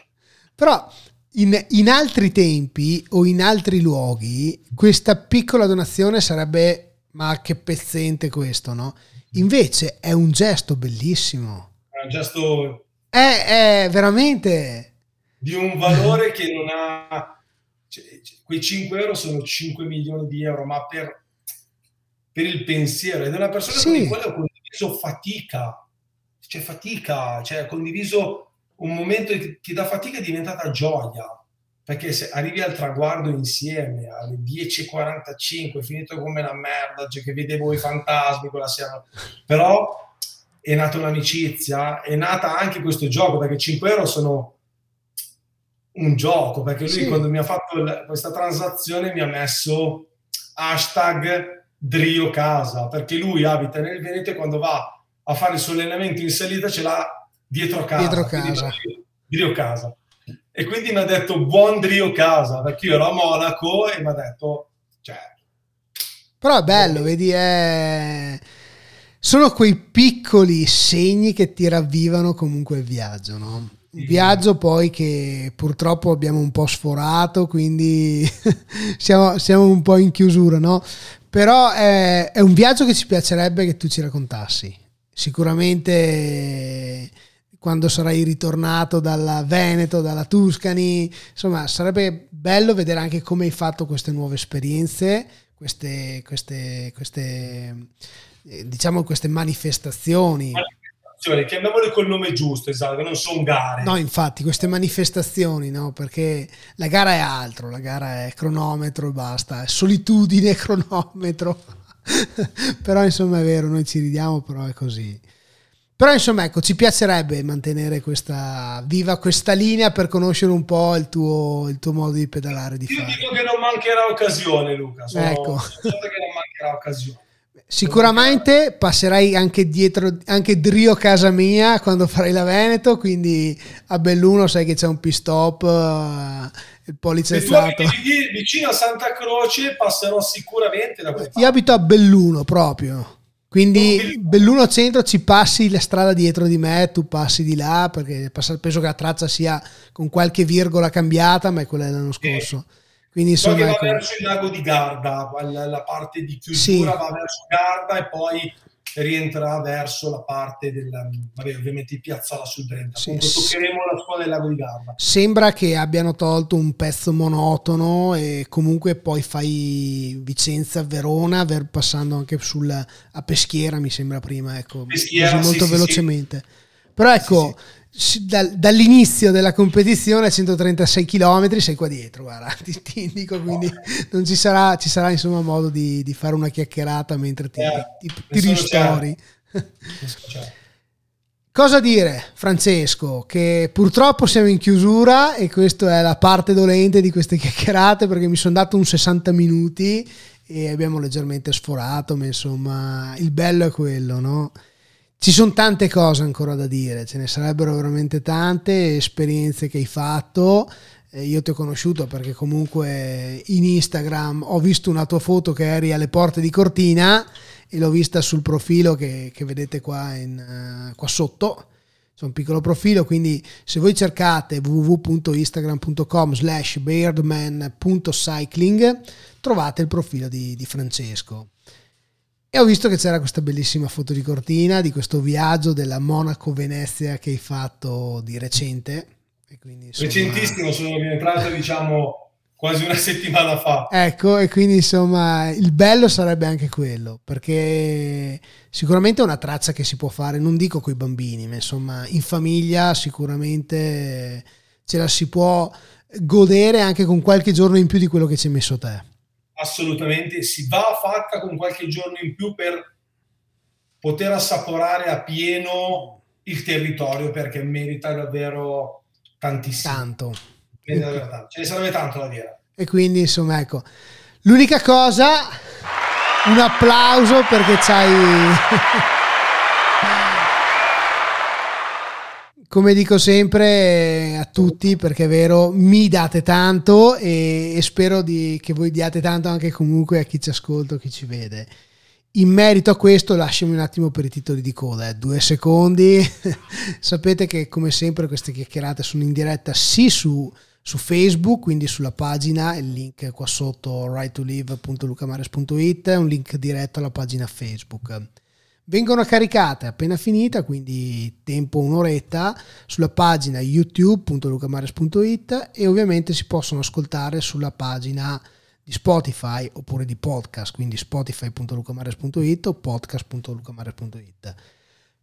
Però in, in altri tempi o in altri luoghi questa piccola donazione sarebbe ma che pezzente questo, no? Invece è un gesto bellissimo. È un gesto È, è veramente... di un valore che non ha... cioè, cioè, quei 5 euro sono 5 milioni di euro, ma per, per il pensiero. Ed è una persona Sì. con la quale ho condiviso fatica. C'è fatica, cioè ho condiviso un momento che, da fatica è diventata gioia. Perché se arrivi al traguardo insieme alle 10.45, finito come la merda, cioè che vedevo i fantasmi quella sera, però è nata un'amicizia, è nata anche questo gioco, perché 5 euro sono un gioco, perché lui Sì. quando mi ha fatto questa transazione mi ha messo hashtag Drio Casa, perché lui abita nel Veneto e quando va a fare il suo allenamento in salita ce l'ha dietro casa. Dietro casa. Drio- Drio Casa. E quindi mi ha detto buon Drio Casa, perché io ero a Monaco e mi ha detto, cioè, Però è bello, vedi, è... sono quei piccoli segni che ti ravvivano comunque il viaggio, no? Un viaggio poi che purtroppo abbiamo un po' sforato, quindi (laughs) siamo, siamo un po' in chiusura, no? Però è, è un viaggio che ci piacerebbe che tu ci raccontassi. Sicuramente quando sarai ritornato dalla Veneto, dalla Tuscany, insomma sarebbe bello vedere anche come hai fatto queste nuove esperienze, queste, queste, queste eh, diciamo queste manifestazioni. Manifestazioni, chiamiamole col nome giusto, esatto, non sono gare. No, infatti, queste manifestazioni, no? Perché la gara è altro, la gara è cronometro e basta, è solitudine (laughs) cronometro. (laughs) però insomma è vero, noi ci ridiamo, però è così. Però insomma, ecco, ci piacerebbe mantenere questa viva questa linea per conoscere un po' il tuo, il tuo modo di pedalare, di Io fare. dico che non mancherà occasione, Luca. Sono, Ecco. certo che non mancherà occasione. Sicuramente passerai anche dietro, anche drio casa mia quando farai la Veneto, quindi a Belluno sai che c'è un pit stop, eh, il abiti poliziottato. vi- vicino a Santa Croce, passerò sicuramente da quelle Io abito a Belluno proprio, quindi Belluno. Centro ci passi la strada dietro di me, tu passi di là perché penso che la traccia sia con qualche virgola cambiata, ma è quella dell'anno scorso. Quindi insomma, va ecco, verso il lago di Garda, la, parte di chiusura Sì. va verso Garda e poi rientrerà verso la parte del, vabbè, ovviamente di Piazzola sul Brenta. Sì, sì. toccheremo la scuola del lago di Garda. sembra che abbiano tolto un pezzo monotono e comunque poi fai Vicenza-Verona ver- passando anche sul, a Peschiera mi sembra prima ecco Peschiera, così molto sì, sì, velocemente però ecco dall'inizio della competizione a 136 km sei qua dietro guarda (laughs) ti, ti indico quindi non ci sarà, ci sarà insomma modo di, di fare una chiacchierata mentre ti, Eh, ti, ti ristori Cioè, Cosa dire, Francesco? Che purtroppo siamo in chiusura e questa è la parte dolente di queste chiacchierate perché mi sono dato un 60 minuti e abbiamo leggermente sforato, ma insomma il bello è quello, no? Ci sono tante cose ancora da dire, ce ne sarebbero veramente tante esperienze che hai fatto. Eh, io ti ho conosciuto perché comunque in Instagram ho visto una tua foto che eri alle porte di Cortina e l'ho vista sul profilo che, che vedete qua, in, uh, qua sotto c'è un piccolo profilo quindi se voi cercate www.instagram.com slash beardman.cycling trovate il profilo di, di, Francesco e ho visto che c'era questa bellissima foto di Cortina di questo viaggio della Monaco-Venezia che hai fatto di recente quindi, insomma... recentissimo sono rientrato diciamo quasi una settimana fa. Ecco, e quindi insomma il bello sarebbe anche quello, perché sicuramente è una traccia che si può fare, non dico con i bambini, ma insomma in famiglia sicuramente ce la si può godere anche con qualche giorno in più di quello che ci hai messo te. Assolutamente, si va fatta con qualche giorno in più per poter assaporare a pieno il territorio perché merita davvero tantissimo. Tanto Ce ne sarebbe tanto da dire. E quindi, insomma, ecco. L'unica cosa, un applauso perché c'hai... Come dico sempre a tutti, perché è vero, mi date tanto e, e spero di, che voi diate tanto anche comunque a chi ci ascolta o chi ci vede. In merito a questo, lasciami un attimo per i titoli di coda, eh. due secondi. (laughs) Sapete che come sempre queste chiacchierate sono in diretta sì su su Facebook, quindi sulla pagina, il link qua sotto rightolive.lucamares.it, un link diretto alla pagina Facebook. Vengono caricate appena finita, quindi tempo un'oretta, sulla pagina youtube.lucamares.it e ovviamente si possono ascoltare sulla pagina di Spotify oppure di podcast, quindi spotify.lucamares.it o podcast.lucamares.it.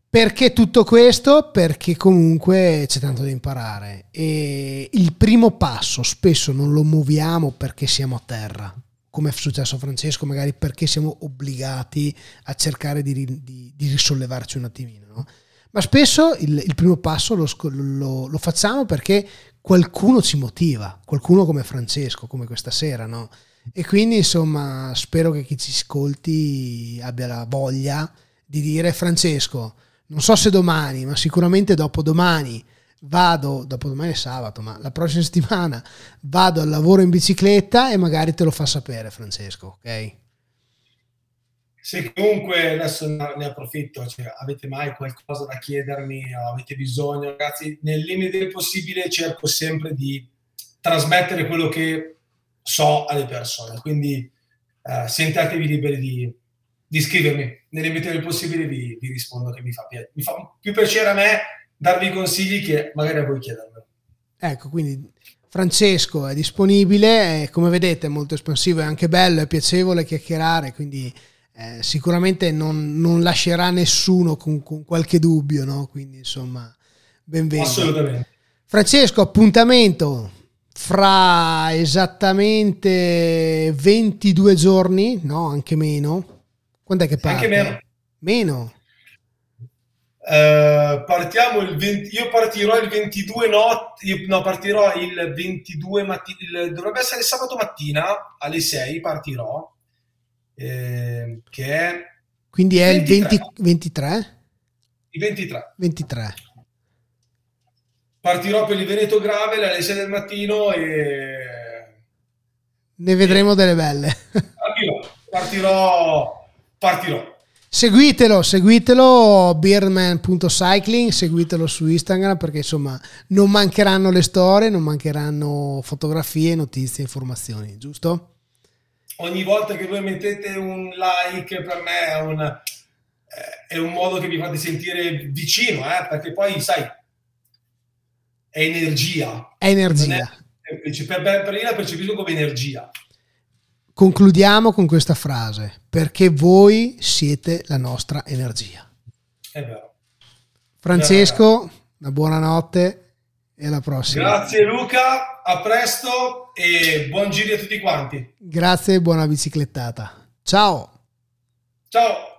Perché tutto questo? Perché comunque c'è tanto da imparare e il primo passo spesso non lo muoviamo perché siamo a terra, come è successo a Francesco, magari perché siamo obbligati a cercare di, di, di risollevarci un attimino. No? Ma spesso il, il primo passo lo, lo, lo, facciamo perché qualcuno ci motiva, qualcuno come Francesco, come questa sera, no? E quindi insomma spero che chi ci ascolti abbia la voglia di dire Francesco, non so se domani, ma sicuramente dopodomani vado, dopodomani è sabato, ma la prossima settimana vado al lavoro in bicicletta e magari te lo fa sapere Francesco, ok? Se comunque adesso ne approfitto, cioè, avete mai qualcosa da chiedermi avete bisogno, ragazzi, nel limite del possibile cerco sempre di trasmettere quello che so alle persone, quindi eh, sentatevi liberi di, di scrivermi nelle limite del possibile vi, vi rispondo che mi fa, mi fa più piacere a me darvi consigli che magari a voi chiedermelo. Ecco, quindi Francesco è disponibile, come vedete è molto espansivo, è anche bello, è piacevole chiacchierare, quindi eh, sicuramente non, non, lascerà nessuno con, con qualche dubbio, no? quindi insomma, benvenuto. Assolutamente. Francesco, appuntamento fra esattamente 22 giorni, no, anche meno, quando è che parte? Anche meno. Meno. Uh, partiamo il 20, io partirò il 22 notte, no, partirò il 22 mattina, dovrebbe essere sabato mattina alle 6 partirò, eh, che è... Quindi è 23. il 20, 23? Il 23. 23. Partirò per il Veneto Gravel alle 6 del mattino e... Ne vedremo delle belle. Partirò, partirò partirò. Seguitelo, seguitelo beardman.cycling, seguitelo su Instagram perché insomma non mancheranno le storie, non mancheranno fotografie, notizie, informazioni, giusto? Ogni volta che voi mettete un like per me è un, eh, è un modo che vi fate sentire vicino, eh? perché poi sai, è energia. È energia. È, per, per, io la percepisco come energia. Concludiamo con questa frase, perché voi siete la nostra energia. È vero. Francesco, una buonanotte e alla prossima. Grazie Luca, a presto e buon giro a tutti quanti. Grazie e buona biciclettata. Ciao. Ciao.